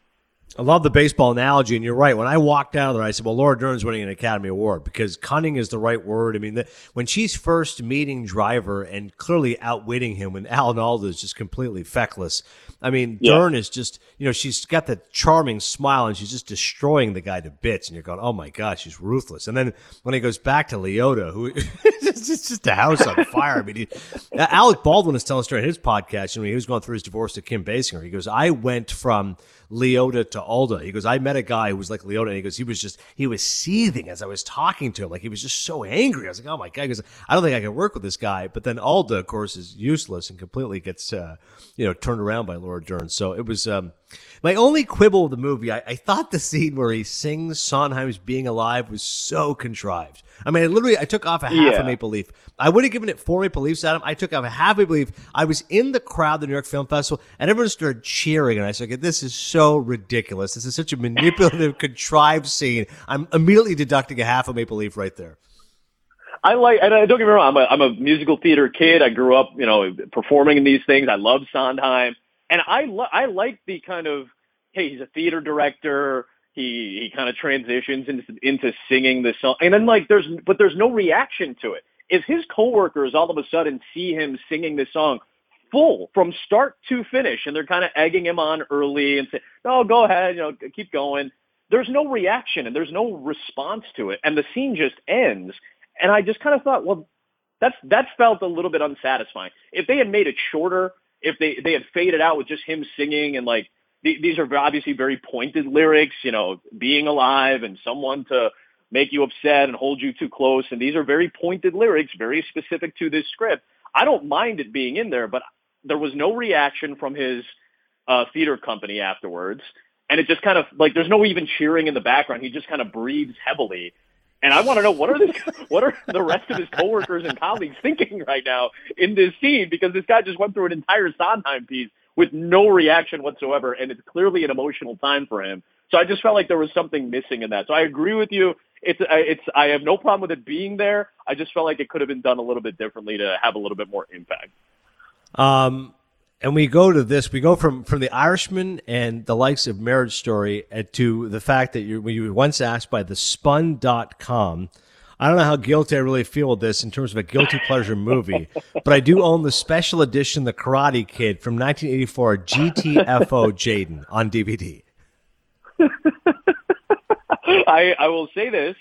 S1: I love the baseball analogy, and you're right. When I walked out of there, I said, "Well, Laura Dern's winning an Academy Award because cunning is the right word." I mean, the, when she's first meeting Driver and clearly outwitting him, when Alan Alda is just completely feckless, I mean, yeah. Dern is just, you know, she's got that charming smile and she's just destroying the guy to bits. And you're going, oh my gosh, she's ruthless. And then when he goes back to Liotta, who it's just a house on fire. I mean, he, Alec Baldwin is telling us during his podcast, you know, he was going through his divorce to Kim Basinger. He goes, I went from Liotta to Alda. He goes, I met a guy who was like Liotta, and he goes, he was just he was seething as I was talking to him, like he was just so angry. I was like, oh my god, he goes, I don't think I can work with this guy. But then Alda, of course, is useless and completely gets uh, you know turned around by Laura Dern. So it was um, my only quibble with the movie. I, I thought the scene where he sings Sondheim's "Being Alive" was so contrived. I mean, I literally, I took off a half
S4: Yeah.
S1: a maple leaf. I would have given it four maple leaves, Adam. I took off a half maple leaf. I was in the crowd, the New York Film Festival, and everyone started cheering. And I said, okay, this is so ridiculous. This is such a manipulative, contrived scene. I'm immediately deducting a half a maple leaf right there.
S4: I like, and I, don't get me wrong, I'm a, I'm a musical theater kid. I grew up, you know, performing in these things. I love Sondheim, and I I like the kind of, hey, he's a theater director. He he kind of transitions into into singing the song, and then like there's but there's no reaction to it. If his coworkers all of a sudden see him singing this song full from start to finish, and they're kind of egging him on early and say, "No, go ahead, you know, keep going." There's no reaction and there's no response to it, and the scene just ends. And I just kind of thought, well, that's that felt a little bit unsatisfying. If they had made it shorter, if they they had faded out with just him singing and like th- these are obviously very pointed lyrics, you know, being alive and someone to make you upset and hold you too close, and these are very pointed lyrics, very specific to this script. I don't mind it being in there, but there was no reaction from his uh, theater company afterwards, and it just kind of like there's no even cheering in the background. He just kind of breathes heavily. And I want to know what are this, what are the rest of his coworkers and colleagues thinking right now in this scene because this guy just went through an entire Sondheim piece with no reaction whatsoever, and it's clearly an emotional time for him. So I just felt like there was something missing in that. So I agree with you. It's it's I have no problem with it being there. I just felt like it could have been done a little bit differently to have a little bit more impact.
S1: Um, and we go to this. We go from from the Irishman and the likes of Marriage Story to the fact that you you were once asked by the Spun.com. I don't know how guilty I really feel with this in terms of a guilty pleasure movie, but I do own the special edition, The Karate Kid from 1984, GTFO Jaden on DVD.
S4: I, I will say this.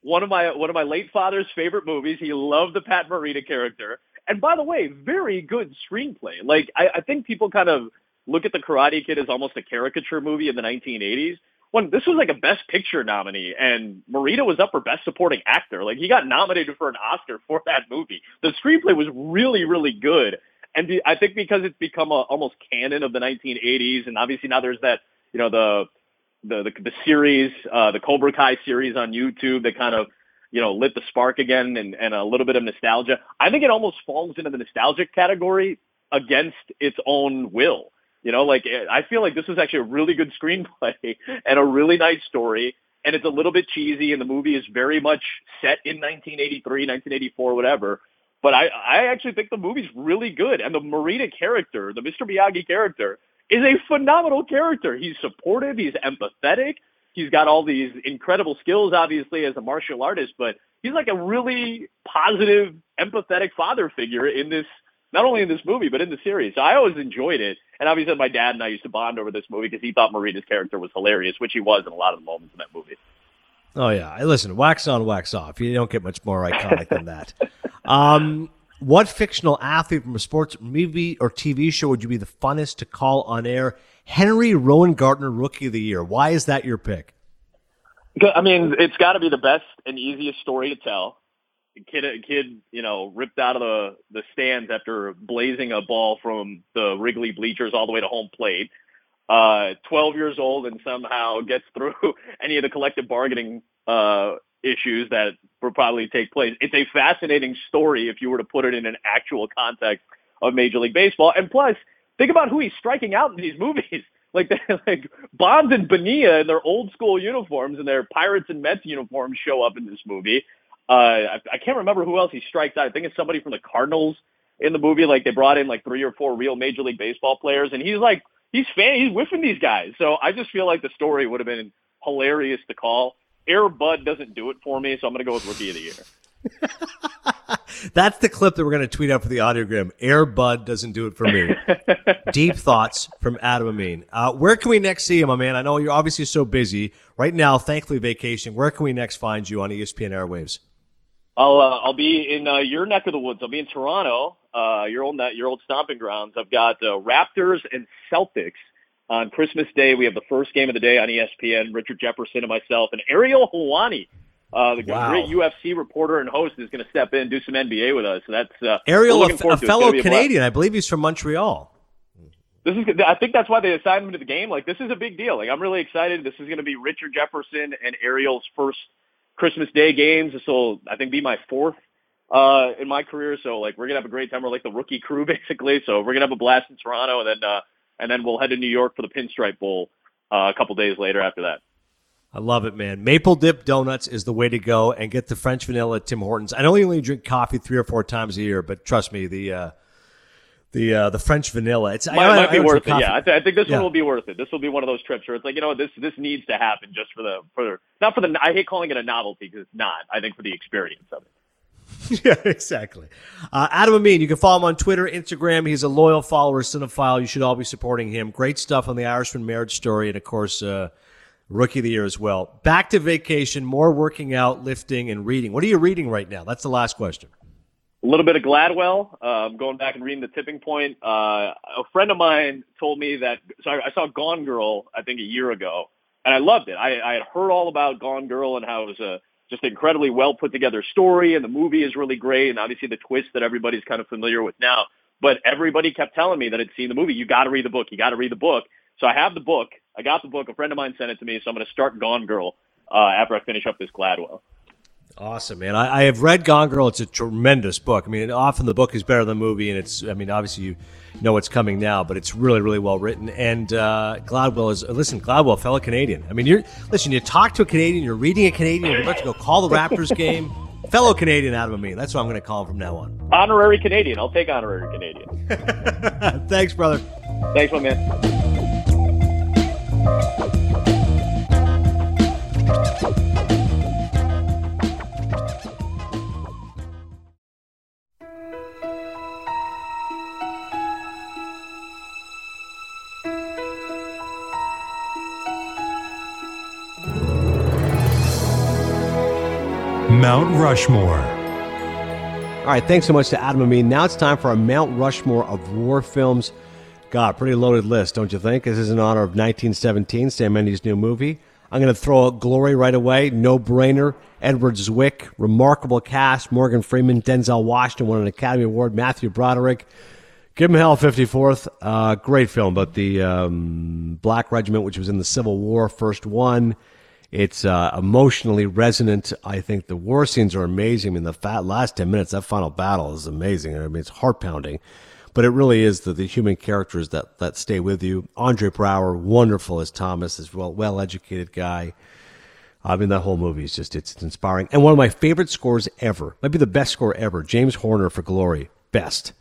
S4: One of my one of my late father's favorite movies. He loved the Pat Morita character. And by the way, very good screenplay. Like I, I think people kind of look at the Karate Kid as almost a caricature movie in the 1980s. When this was like a Best Picture nominee, and Morita was up for Best Supporting Actor. Like he got nominated for an Oscar for that movie. The screenplay was really, really good. And I think because it's become a almost canon of the 1980s, and obviously now there's that, you know, the the the, the series, uh, the Cobra Kai series on YouTube that kind of you know lit the spark again and, and a little bit of nostalgia. I think it almost falls into the nostalgic category against its own will. You know, like eh, I feel like this was actually a really good screenplay and a really nice story. And it's a little bit cheesy, and the movie is very much set in 1983, 1984, whatever. But I, I actually think the movie's really good, and the Morita character, the Mr. Miyagi character, is a phenomenal character. He's supportive, he's empathetic, he's got all these incredible skills, obviously, as a martial artist, but he's like a really positive, empathetic father figure in this, not only in this movie, but in the series. So I always enjoyed it. And obviously my dad and I used to bond over this movie because he thought Morita's character was hilarious, which he was in a lot of the moments in that movie.
S1: Oh yeah, listen, wax on, wax off. You don't get much more iconic than that. Um, what fictional athlete from a sports movie or TV show would you be the funnest to call on air? Henry Rowengartner, Rookie of the Year. Why is that your pick?
S4: I mean, it's got to be the best and easiest story to tell. A kid, kid, you know, ripped out of the the stands after blazing a ball from the Wrigley bleachers all the way to home plate. Uh, 12 years old and somehow gets through any of the collective bargaining uh, issues that will probably take place. It's a fascinating story if you were to put it in an actual context of Major League Baseball. And plus, think about who he's striking out in these movies. Like, like Bonds and Bonilla in their old school uniforms and their Pirates and Mets uniforms show up in this movie. Uh, I, I can't remember who else he strikes out. I think it's somebody from the Cardinals in the movie. Like they brought in like three or four real Major League Baseball players, and he's like he's fan, he's whiffing these guys. So I just feel like the story would have been hilarious to call. Air Bud doesn't do it for me, so I'm going to go with Rookie of the Year.
S1: That's the clip that we're going to tweet out for the audiogram. Air Bud doesn't do it for me. Deep thoughts from Adam Amin. Uh, where can we next see you, my man? I know you're obviously so busy right now. Thankfully, vacation. Where can we next find you on ESPN airwaves?
S4: I'll uh, I'll be in uh, your neck of the woods. I'll be in Toronto, uh, your old your old stomping grounds. I've got uh, Raptors and Celtics On Christmas Day, we have the first game of the day on ESPN. Richard Jefferson and myself, and Ariel Helwani, uh, the
S1: Wow.
S4: great UFC reporter and host, is going to step in and do some NBA with us. So that's uh,
S1: Ariel, a, a
S4: to it. It's
S1: fellow
S4: gonna be a blast.
S1: Canadian, I believe he's from Montreal.
S4: This is. I think that's why they assigned him to the game. Like this is a big deal. Like I'm really excited. This is going to be Richard Jefferson and Ariel's first Christmas Day games. This will, I think, be my fourth uh, in my career. So like we're gonna have a great time. We're like the rookie crew basically. So we're gonna have a blast in Toronto, and then uh, and then we'll head to New York for the Pinstripe Bowl uh, a couple days later after that.
S1: I love it, man. Maple dip donuts is the way to go, and get the French vanilla at Tim Hortons. I know you only drink coffee three or four times a year, but trust me, the uh, the uh, the French vanilla. It's I-
S4: Might,
S1: I-
S4: might
S1: I
S4: be
S1: don't
S4: worth it. Yeah, I, th- I think this
S1: Yeah.
S4: one will be worth it. This will be one of those trips where it's like you know this this needs to happen just for the for not for the. I hate calling it a novelty because it's not. I think for the experience of it.
S1: yeah, exactly. Uh, Adam Amin, you can follow him on Twitter, Instagram. He's a loyal follower, cinephile. You should all be supporting him. Great stuff on the Irishman marriage story, and of course, uh, rookie of the year as well. Back to vacation, more working out, lifting, and reading. What are you reading right now? That's the last question.
S4: a little bit of Gladwell. I'm going back and reading the tipping point. Uh, a friend of mine told me that, so I, I saw Gone Girl, I think a year ago, and I loved it. I, I had heard all about Gone Girl and how it was a just incredibly well put together story, and the movie is really great, and obviously the twist that everybody's kind of familiar with now. But everybody kept telling me that had seen the movie. You got to read the book. You got to read the book. So I have the book. I got the book. A friend of mine sent it to me, so I'm going to start Gone Girl uh, after I finish up this Gladwell.
S1: Awesome, man. I, I have read Gone Girl. It's a tremendous book. I mean, often the book is better than the movie, and it's, I mean, obviously you know what's coming now, but it's really, really well written. And uh, Gladwell is, listen, Gladwell, fellow Canadian. I mean, you're, listen, you talk to a Canadian, you're reading a Canadian, you're about to go call the Raptors game. Fellow Canadian Adam Amin. That's what I'm going to call him from now on.
S4: Honorary Canadian. I'll take honorary Canadian.
S1: Thanks, brother.
S4: Thanks, my man.
S5: Mount Rushmore.
S1: All right, thanks so much to Adam Amin. Now it's time for our Mount Rushmore of war films. God, pretty loaded list, don't you think? This is in honor of 1917, Sam Mendes' new movie. I'm going to throw out Glory right away. No brainer. Edward Zwick, remarkable cast. Morgan Freeman, Denzel Washington won an Academy Award. Matthew Broderick. Give him hell, 54th. Uh, great film about the um, Black Regiment, which was in the Civil War, first one. It's uh, emotionally resonant. I think the war scenes are amazing. I mean, the fat last 10 minutes, that final battle is amazing. I mean, it's heart pounding. But it really is the, the human characters that, that stay with you. Andre Braugher, wonderful as Thomas, as well, well educated guy. I mean, that whole movie is just, it's, it's inspiring. And one of my favorite scores ever, might be the best score ever, James Horner for Glory. Best.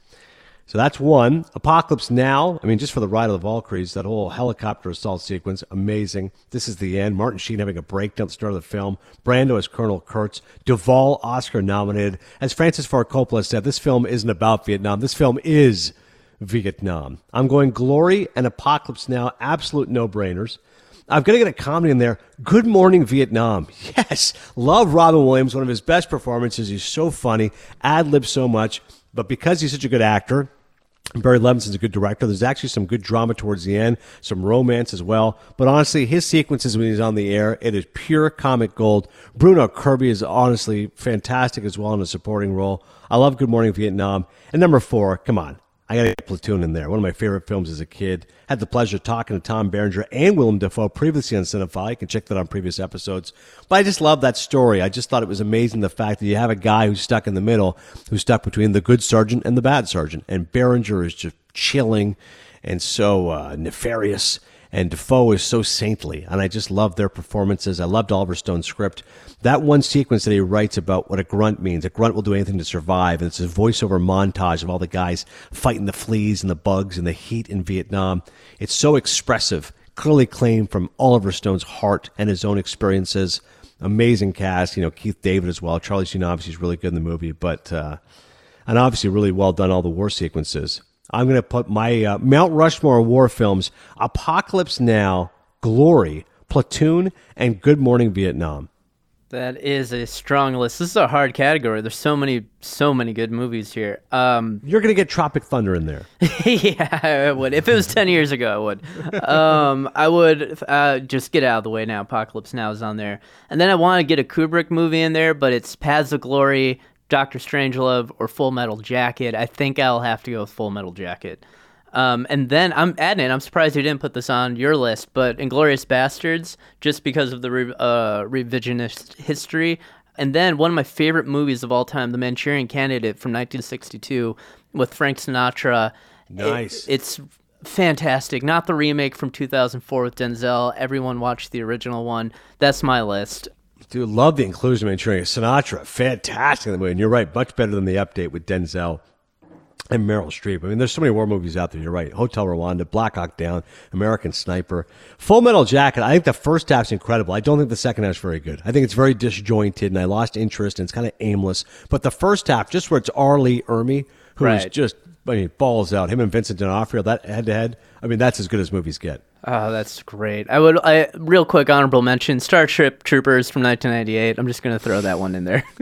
S1: So that's one. Apocalypse Now. I mean, just for the ride of the Valkyries, that whole helicopter assault sequence, amazing. This is the end. Martin Sheen having a breakdown at the start of the film. Brando as Colonel Kurtz. Duvall, Oscar nominated. As Francis Ford Coppola said, this film isn't about Vietnam. This film is Vietnam. I'm going Glory and Apocalypse Now. Absolute no brainers. I've got to get a comedy in there. Good Morning Vietnam. Yes. Love Robin Williams, one of his best performances. He's so funny, ad libs so much. But because he's such a good actor, Barry Levinson's a good director. There's actually some good drama towards the end, some romance as well. But honestly, his sequences when he's on the air, it is pure comic gold. Bruno Kirby is honestly fantastic as well in a supporting role. I love Good Morning Vietnam. And number four, come on. I got to get Platoon in there. One of my favorite films as a kid. Had the pleasure of talking to Tom Berenger and Willem Dafoe previously on Cinephile. You can check that on previous episodes. But I just love that story. I just thought it was amazing the fact that you have a guy who's stuck in the middle, who's stuck between the good sergeant and the bad sergeant. And Berenger is just chilling and so uh, nefarious. And Dafoe is so saintly, and I just love their performances. I loved Oliver Stone's script. That one sequence that he writes about what a grunt means. A grunt will do anything to survive, and it's a voiceover montage of all the guys fighting the fleas and the bugs and the heat in Vietnam. It's so expressive, clearly claimed from Oliver Stone's heart and his own experiences. Amazing cast, you know, Keith David as well. Charlie Sheen obviously is really good in the movie, but uh, and obviously really well done all the war sequences. I'm going to put my uh, Mount Rushmore war films: Apocalypse Now, Glory, Platoon, and Good Morning Vietnam.
S2: That is a strong list. This is a hard category. There's so many, so many good movies here. Um,
S1: You're going to get Tropic Thunder in there.
S2: yeah, I would. If it was 10 years ago, I would. Um, I would uh, just get out of the way now. Apocalypse Now is on there. And then I want to get a Kubrick movie in there, but it's Paths of Glory, Doctor Strangelove, or Full Metal Jacket. I think I'll have to go with Full Metal Jacket. Um, and then I'm adding. I'm surprised you didn't put this on your list, but Inglourious Basterds, just because of the re- uh, revisionist history. And then one of my favorite movies of all time, The Manchurian Candidate from 1962 with Frank Sinatra.
S1: Nice.
S2: It- it's fantastic. Not the remake from 2004 with Denzel. Everyone watched the original one. That's my list.
S1: Dude, love the inclusion of Manchurian Sinatra. Fantastic in the movie. And you're right, much better than the update with Denzel and Meryl Streep. I mean, there's so many war movies out there. You're right. Hotel Rwanda, Black Hawk Down, American Sniper, Full Metal Jacket. I think the first half's incredible. I don't think the second half's very good. I think it's very disjointed, and I lost interest, and it's kind of aimless. But the first half, just where it's R. Lee Ermey, who is
S2: Right.
S1: just I mean, balls out. Him and Vincent D'Onofrio, that head to head. I mean, that's as good as movies get.
S2: Oh, that's great. I would, I real quick honorable mention Star Starship Troopers from 1998. I'm just gonna throw that one in there.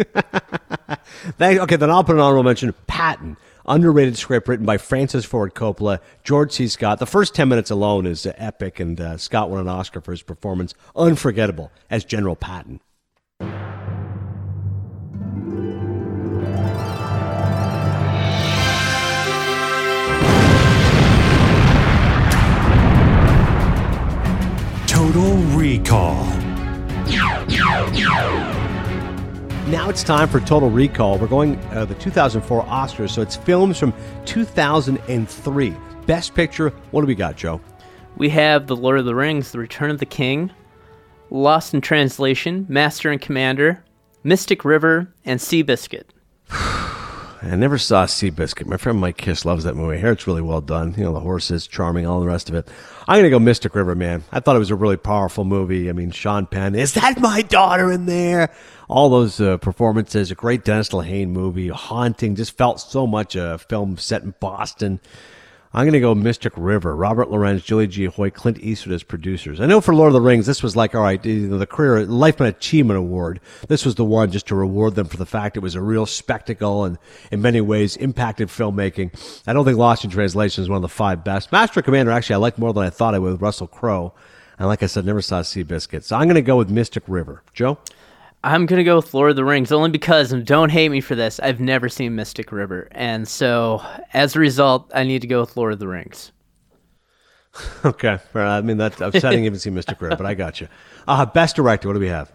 S1: Okay, then I'll put an honorable mention. Patton, underrated script written by Francis Ford Coppola, George C. Scott. The first ten minutes alone is epic, and uh, Scott won an Oscar for his performance, unforgettable as General Patton.
S5: Total Recall.
S1: Now it's time for Total Recall. We're going uh, the 2004 Oscars, so it's films from 2003. Best Picture. What do we got, Joe?
S2: we have The Lord of the Rings: The Return of the King, Lost in Translation, Master and Commander, Mystic River, and Seabiscuit.
S1: I never saw Seabiscuit. My friend Mike Kiss loves that movie. Hear it's really well done. You know, the horses, charming, all the rest of it. I'm going to go Mystic River, man. I thought it was a really powerful movie. I mean, Sean Penn, is that my daughter in there? All those uh, performances, a great Dennis Lehane movie, haunting, just felt so much a film set in Boston. I'm going to go Mystic River. Robert Lorenz, Judie G. Hoyt, Clint Eastwood as producers. I know for Lord of the Rings, this was like, all right, you know, the career lifetime achievement award. This was the one just to reward them for the fact it was a real spectacle and in many ways impacted filmmaking. I don't think Lost in Translation is one of the five best. Master Commander, actually, I like more than I thought I would with Russell Crowe. And like I said, never saw Seabiscuit. So I'm going to go with Mystic River. Joe?
S2: I'm gonna go with Lord of the Rings only because, and don't hate me for this, I've never seen Mystic River, and so as a result, I need to go with Lord of the Rings.
S1: Okay. I mean, that, I'm sad I didn't even see Mystic River, but I got you. Uh, best director, what do we have?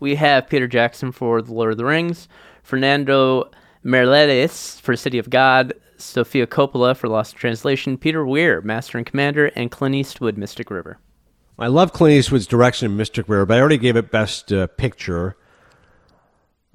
S2: We have Peter Jackson for The Lord of the Rings, Fernando Meirelles for City of God, Sofia Coppola for Lost Translation, Peter Weir, Master and Commander, and Clint Eastwood, Mystic River.
S1: I love Clint Eastwood's direction in Mystic River, but I already gave it Best uh, Picture.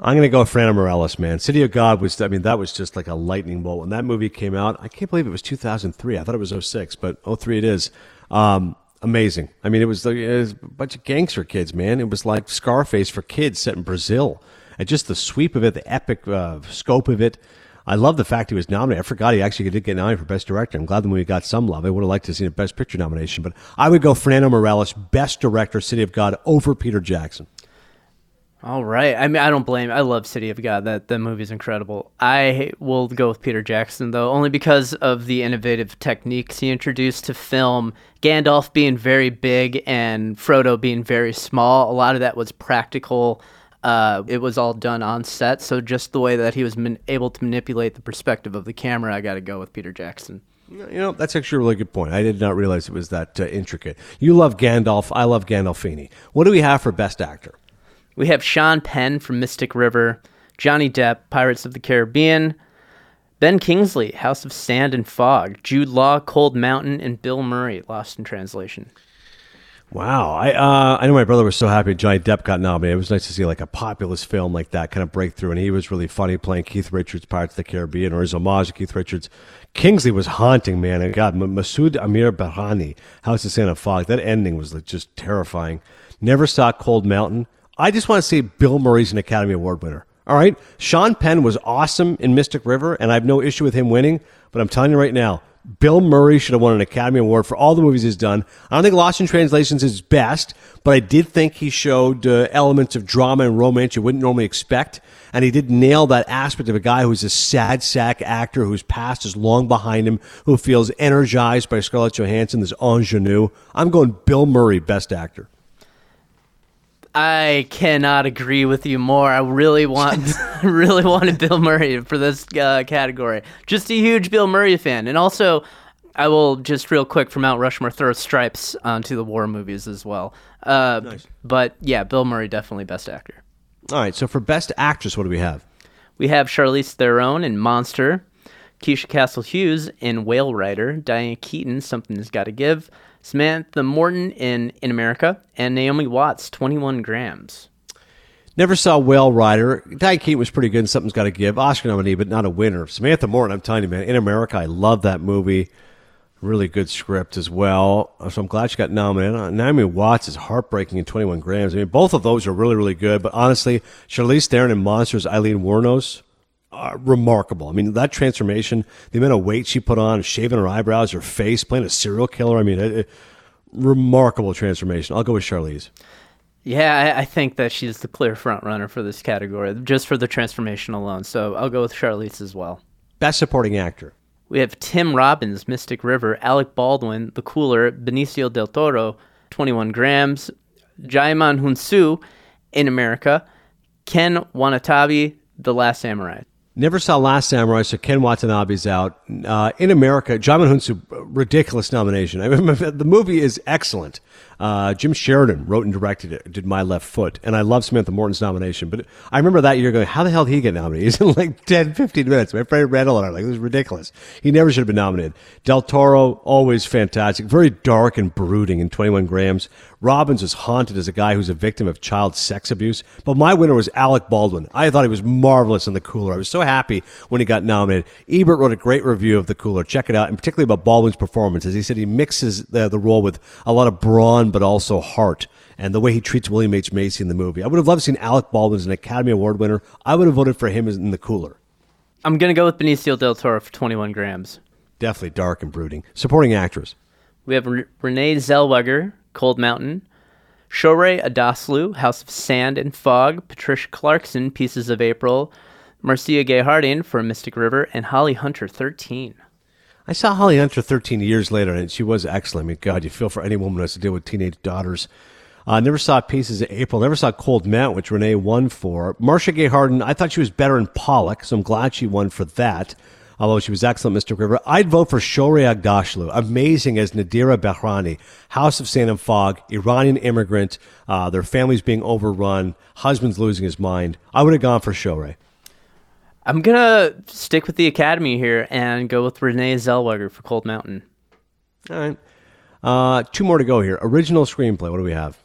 S1: I'm going to go with Fernando Meirelles, man. City of God was, I mean, that was just like a lightning bolt. When that movie came out, I can't believe it was 2003. I thought it was 06, but 03 it is. Um, amazing. I mean, it was, it was a bunch of gangster kids, man. It was like Scarface for kids set in Brazil. And just the sweep of it, the epic uh, scope of it. I love the fact he was nominated. I forgot he actually did get nominated for Best Director. I'm glad the movie got some love. I would have liked to see a Best Picture nomination, but I would go Fernando Meirelles, Best Director, City of God, over Peter Jackson.
S2: All right. I mean, I don't blame. I love City of God. That that movie's incredible. I will go with Peter Jackson though, only because of the innovative techniques he introduced to film. Gandalf being very big and Frodo being very small. A lot of that was practical. Uh, it was all done on set, so just the way that he was man- able to manipulate the perspective of the camera, I got to go with Peter Jackson.
S1: You know, that's actually a really good point. I did not realize it was that uh, intricate. You love Gandalf. I love Gandolfini. What do we have for Best Actor?
S2: We have Sean Penn from Mystic River, Johnny Depp, Pirates of the Caribbean, Ben Kingsley, House of Sand and Fog, Jude Law, Cold Mountain, and Bill Murray, Lost in Translation.
S1: Wow, I uh, I know my brother was so happy Johnny Depp got nominated. It was nice to see like a populist film like that kind of breakthrough, and he was really funny playing Keith Richards, Pirates of the Caribbean, or his homage to Keith Richards. Kingsley was haunting, man, and God, Masood Amir Behrani, House of Sand and Fog. That ending was like, just terrifying. Never saw Cold Mountain. I just want to say Bill Murray's an Academy Award winner. All right, Sean Penn was awesome in Mystic River, and I have no issue with him winning. But I'm telling you right now, Bill Murray should have won an Academy Award for all the movies he's done. I don't think Lost in Translation is his best, but I did think he showed uh, elements of drama and romance you wouldn't normally expect. And he did nail that aspect of a guy who's a sad sack actor whose past is long behind him, who feels energized by Scarlett Johansson, this ingenue. I'm going Bill Murray, best actor.
S2: I cannot agree with you more. I really want, really wanted Bill Murray for this uh, category. Just a huge Bill Murray fan, and also, I will just real quick from Mount Rushmore throw stripes onto the war movies as well. Uh, nice. But yeah, Bill Murray definitely best actor.
S1: All right, so for best actress, what do we have?
S2: We have Charlize Theron in Monster, Keisha Castle Hughes in Whale Rider, Diane Keaton, Something's Gotta Give. Samantha Morton in In America, and Naomi Watts, 21 grams.
S1: Never saw Whale Rider. Diane Keaton was pretty good. Something's got to give. Oscar nominee, but not a winner. Samantha Morton, I'm telling you, man. In America, I love that movie. Really good script as well. So I'm glad she got nominated. Uh, Naomi Watts is heartbreaking in 21 grams. I mean, both of those are really, really good. But honestly, Charlize Theron in Monsters, Eileen Wuornos, uh, remarkable. I mean, that transformation, the amount of weight she put on, shaving her eyebrows, her face, playing a serial killer. I mean, it, it, remarkable transformation. I'll go with Charlize.
S2: Yeah, I, I, think that she's the clear front runner for this category, just for the transformation alone. So I'll go with Charlize as well.
S1: Best supporting actor.
S2: We have Tim Robbins, Mystic River, Alec Baldwin, The Cooler, Benicio del Toro, 21 Grams, Djimon Hounsou, in America, Ken Watanabe, The Last Samurai.
S1: Never saw Last Samurai, so Ken Watanabe's out. Uh, in America, Djimon Hounsou, ridiculous nomination. I mean, the movie is excellent. Uh, Jim Sheridan wrote and directed it, did My Left Foot, and I love Samantha Morton's nomination. But I remember that year going, how the hell did he get nominated? He's in like 10, 15 minutes. My friend Randall and I like, it was ridiculous. He never should have been nominated. Del Toro, always fantastic. Very dark and brooding in 21 grams. Robbins is haunted as a guy who's a victim of child sex abuse. But my winner was Alec Baldwin. I thought he was marvelous in The Cooler. I was so happy when he got nominated. Ebert wrote a great review of The Cooler. Check it out, and particularly about Baldwin's performance. As he said, he mixes the, the role with a lot of brawn but also heart. And the way he treats William H. Macy in the movie. I would have loved to seen Alec Baldwin as an Academy Award winner. I would have voted for him in the cooler.
S2: I'm going to go with Benicio del Toro for 21 grams.
S1: Definitely dark and brooding. Supporting actress.
S2: We have R- Renee Zellweger, Cold Mountain. Shohreh Aghdashloo, House of Sand and Fog. Patricia Clarkson, Pieces of April. Marcia Gay Harden for Mystic River. And Holly Hunter, 13.
S1: I saw Holly Hunter 13 years later, and she was excellent. I mean, God, you feel for any woman who has to deal with teenage daughters. I uh, never saw Pieces of April. Never saw Cold Mount, which Renee won for. Marcia Gay Harden, I thought she was better in Pollock, so I'm glad she won for that. Although she was excellent, Mystic River. I'd vote for Shohreh Aghdashloo. Amazing as Nadira Behrani. House of Sand and Fog, Iranian immigrant, uh, their families being overrun, husband's losing his mind. I would have gone for Shohreh.
S2: I'm gonna stick with the Academy here and go with Renee Zellweger for Cold Mountain.
S1: All right. Uh, two more to go here. Original screenplay. What do we have?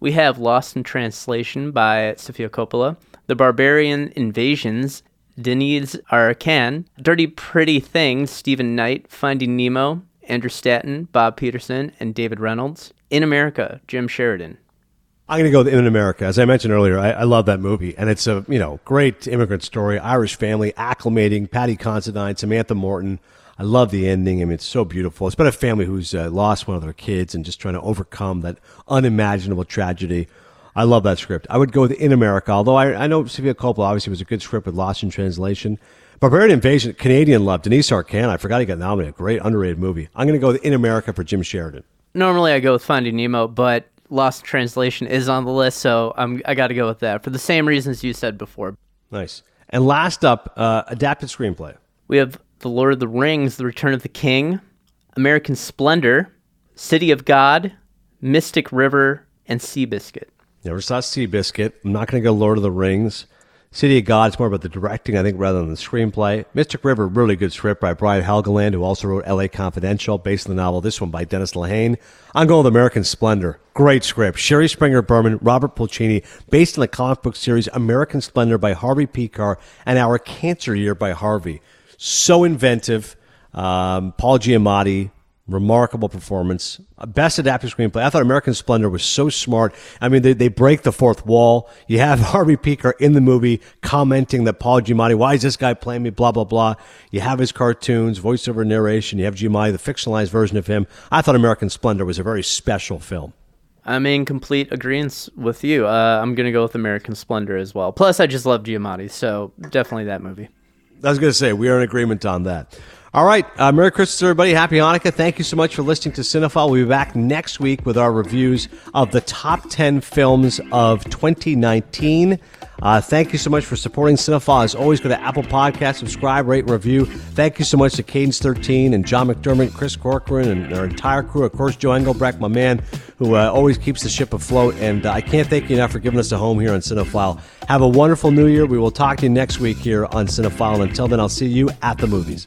S2: We have Lost in Translation by Sofia Coppola, The Barbarian Invasions, Denys Arcand, Dirty Pretty Things, Stephen Knight, Finding Nemo, Andrew Stanton, Bob Peterson, and David Reynolds. In America, Jim Sheridan.
S1: I'm going to go with In America. As I mentioned earlier, I, I, love that movie, and it's a you know great immigrant story, Irish family acclimating, Paddy Considine, Samantha Morton. I love the ending. I mean, it's so beautiful. It's about a family who's uh, lost one of their kids and just trying to overcome that unimaginable tragedy. I love that script. I would go with In America, although I, I know Sofia Coppola obviously was a good script with Lost in Translation. Barbarian Invasion, Canadian love. Denys Arcand, I forgot he got nominated. Great underrated movie. I'm going to go with In America for Jim Sheridan.
S2: Normally I go with Finding Nemo, but Lost Translation is on the list, so I'm, I got to go with that for the same reasons you said before.
S1: Nice. And last up, uh, adapted screenplay.
S2: We have The Lord of the Rings, The Return of the King, American Splendor, City of God, Mystic River, and Seabiscuit.
S1: Never saw Seabiscuit. I'm not going to go Lord of the Rings. City of God is more about the directing, I think, rather than the screenplay. Mystic River, really good script by Brian Helgeland, who also wrote L.A. Confidential, based on the novel. This one by Dennis Lehane. I'm going with American Splendor. Great script. Shari Springer Berman, Robert Pulcini, based on the comic book series American Splendor by Harvey Pekar and Our Cancer Year by Harvey. So inventive. Um, Paul Giamatti, remarkable performance. Uh, Best adapted screenplay. I thought American Splendor was so smart. I mean, they, they break the fourth wall. You have Harvey Pekar in the movie commenting that Paul Giamatti, why is this guy playing me? Blah blah blah. You have his cartoons, voiceover narration. You have Giamatti, the fictionalized version of him. I thought American Splendor was a very special film.
S2: I'm in complete agreement with you. Uh, I'm gonna go with American Splendor as well. Plus, I just love Giamatti, so definitely that movie.
S1: I was going to say we are in agreement on that. All right, uh, Merry Christmas, everybody. Happy Hanukkah. Thank you so much for listening to Cinephile. We'll be back next week with our reviews of the top 10 films of 2019. Uh, thank you so much for supporting Cinephile. As always, go to Apple Podcast, subscribe, rate, review. Thank you so much to Cadence 13 and John McDermott, Chris Corcoran, and our entire crew. Of course, Joe Engelbrecht, my man, who uh, always keeps the ship afloat. And uh, I can't thank you enough for giving us a home here on Cinephile. Have a wonderful new year. We will talk to you next week here on Cinephile. Until then, I'll see you at the movies.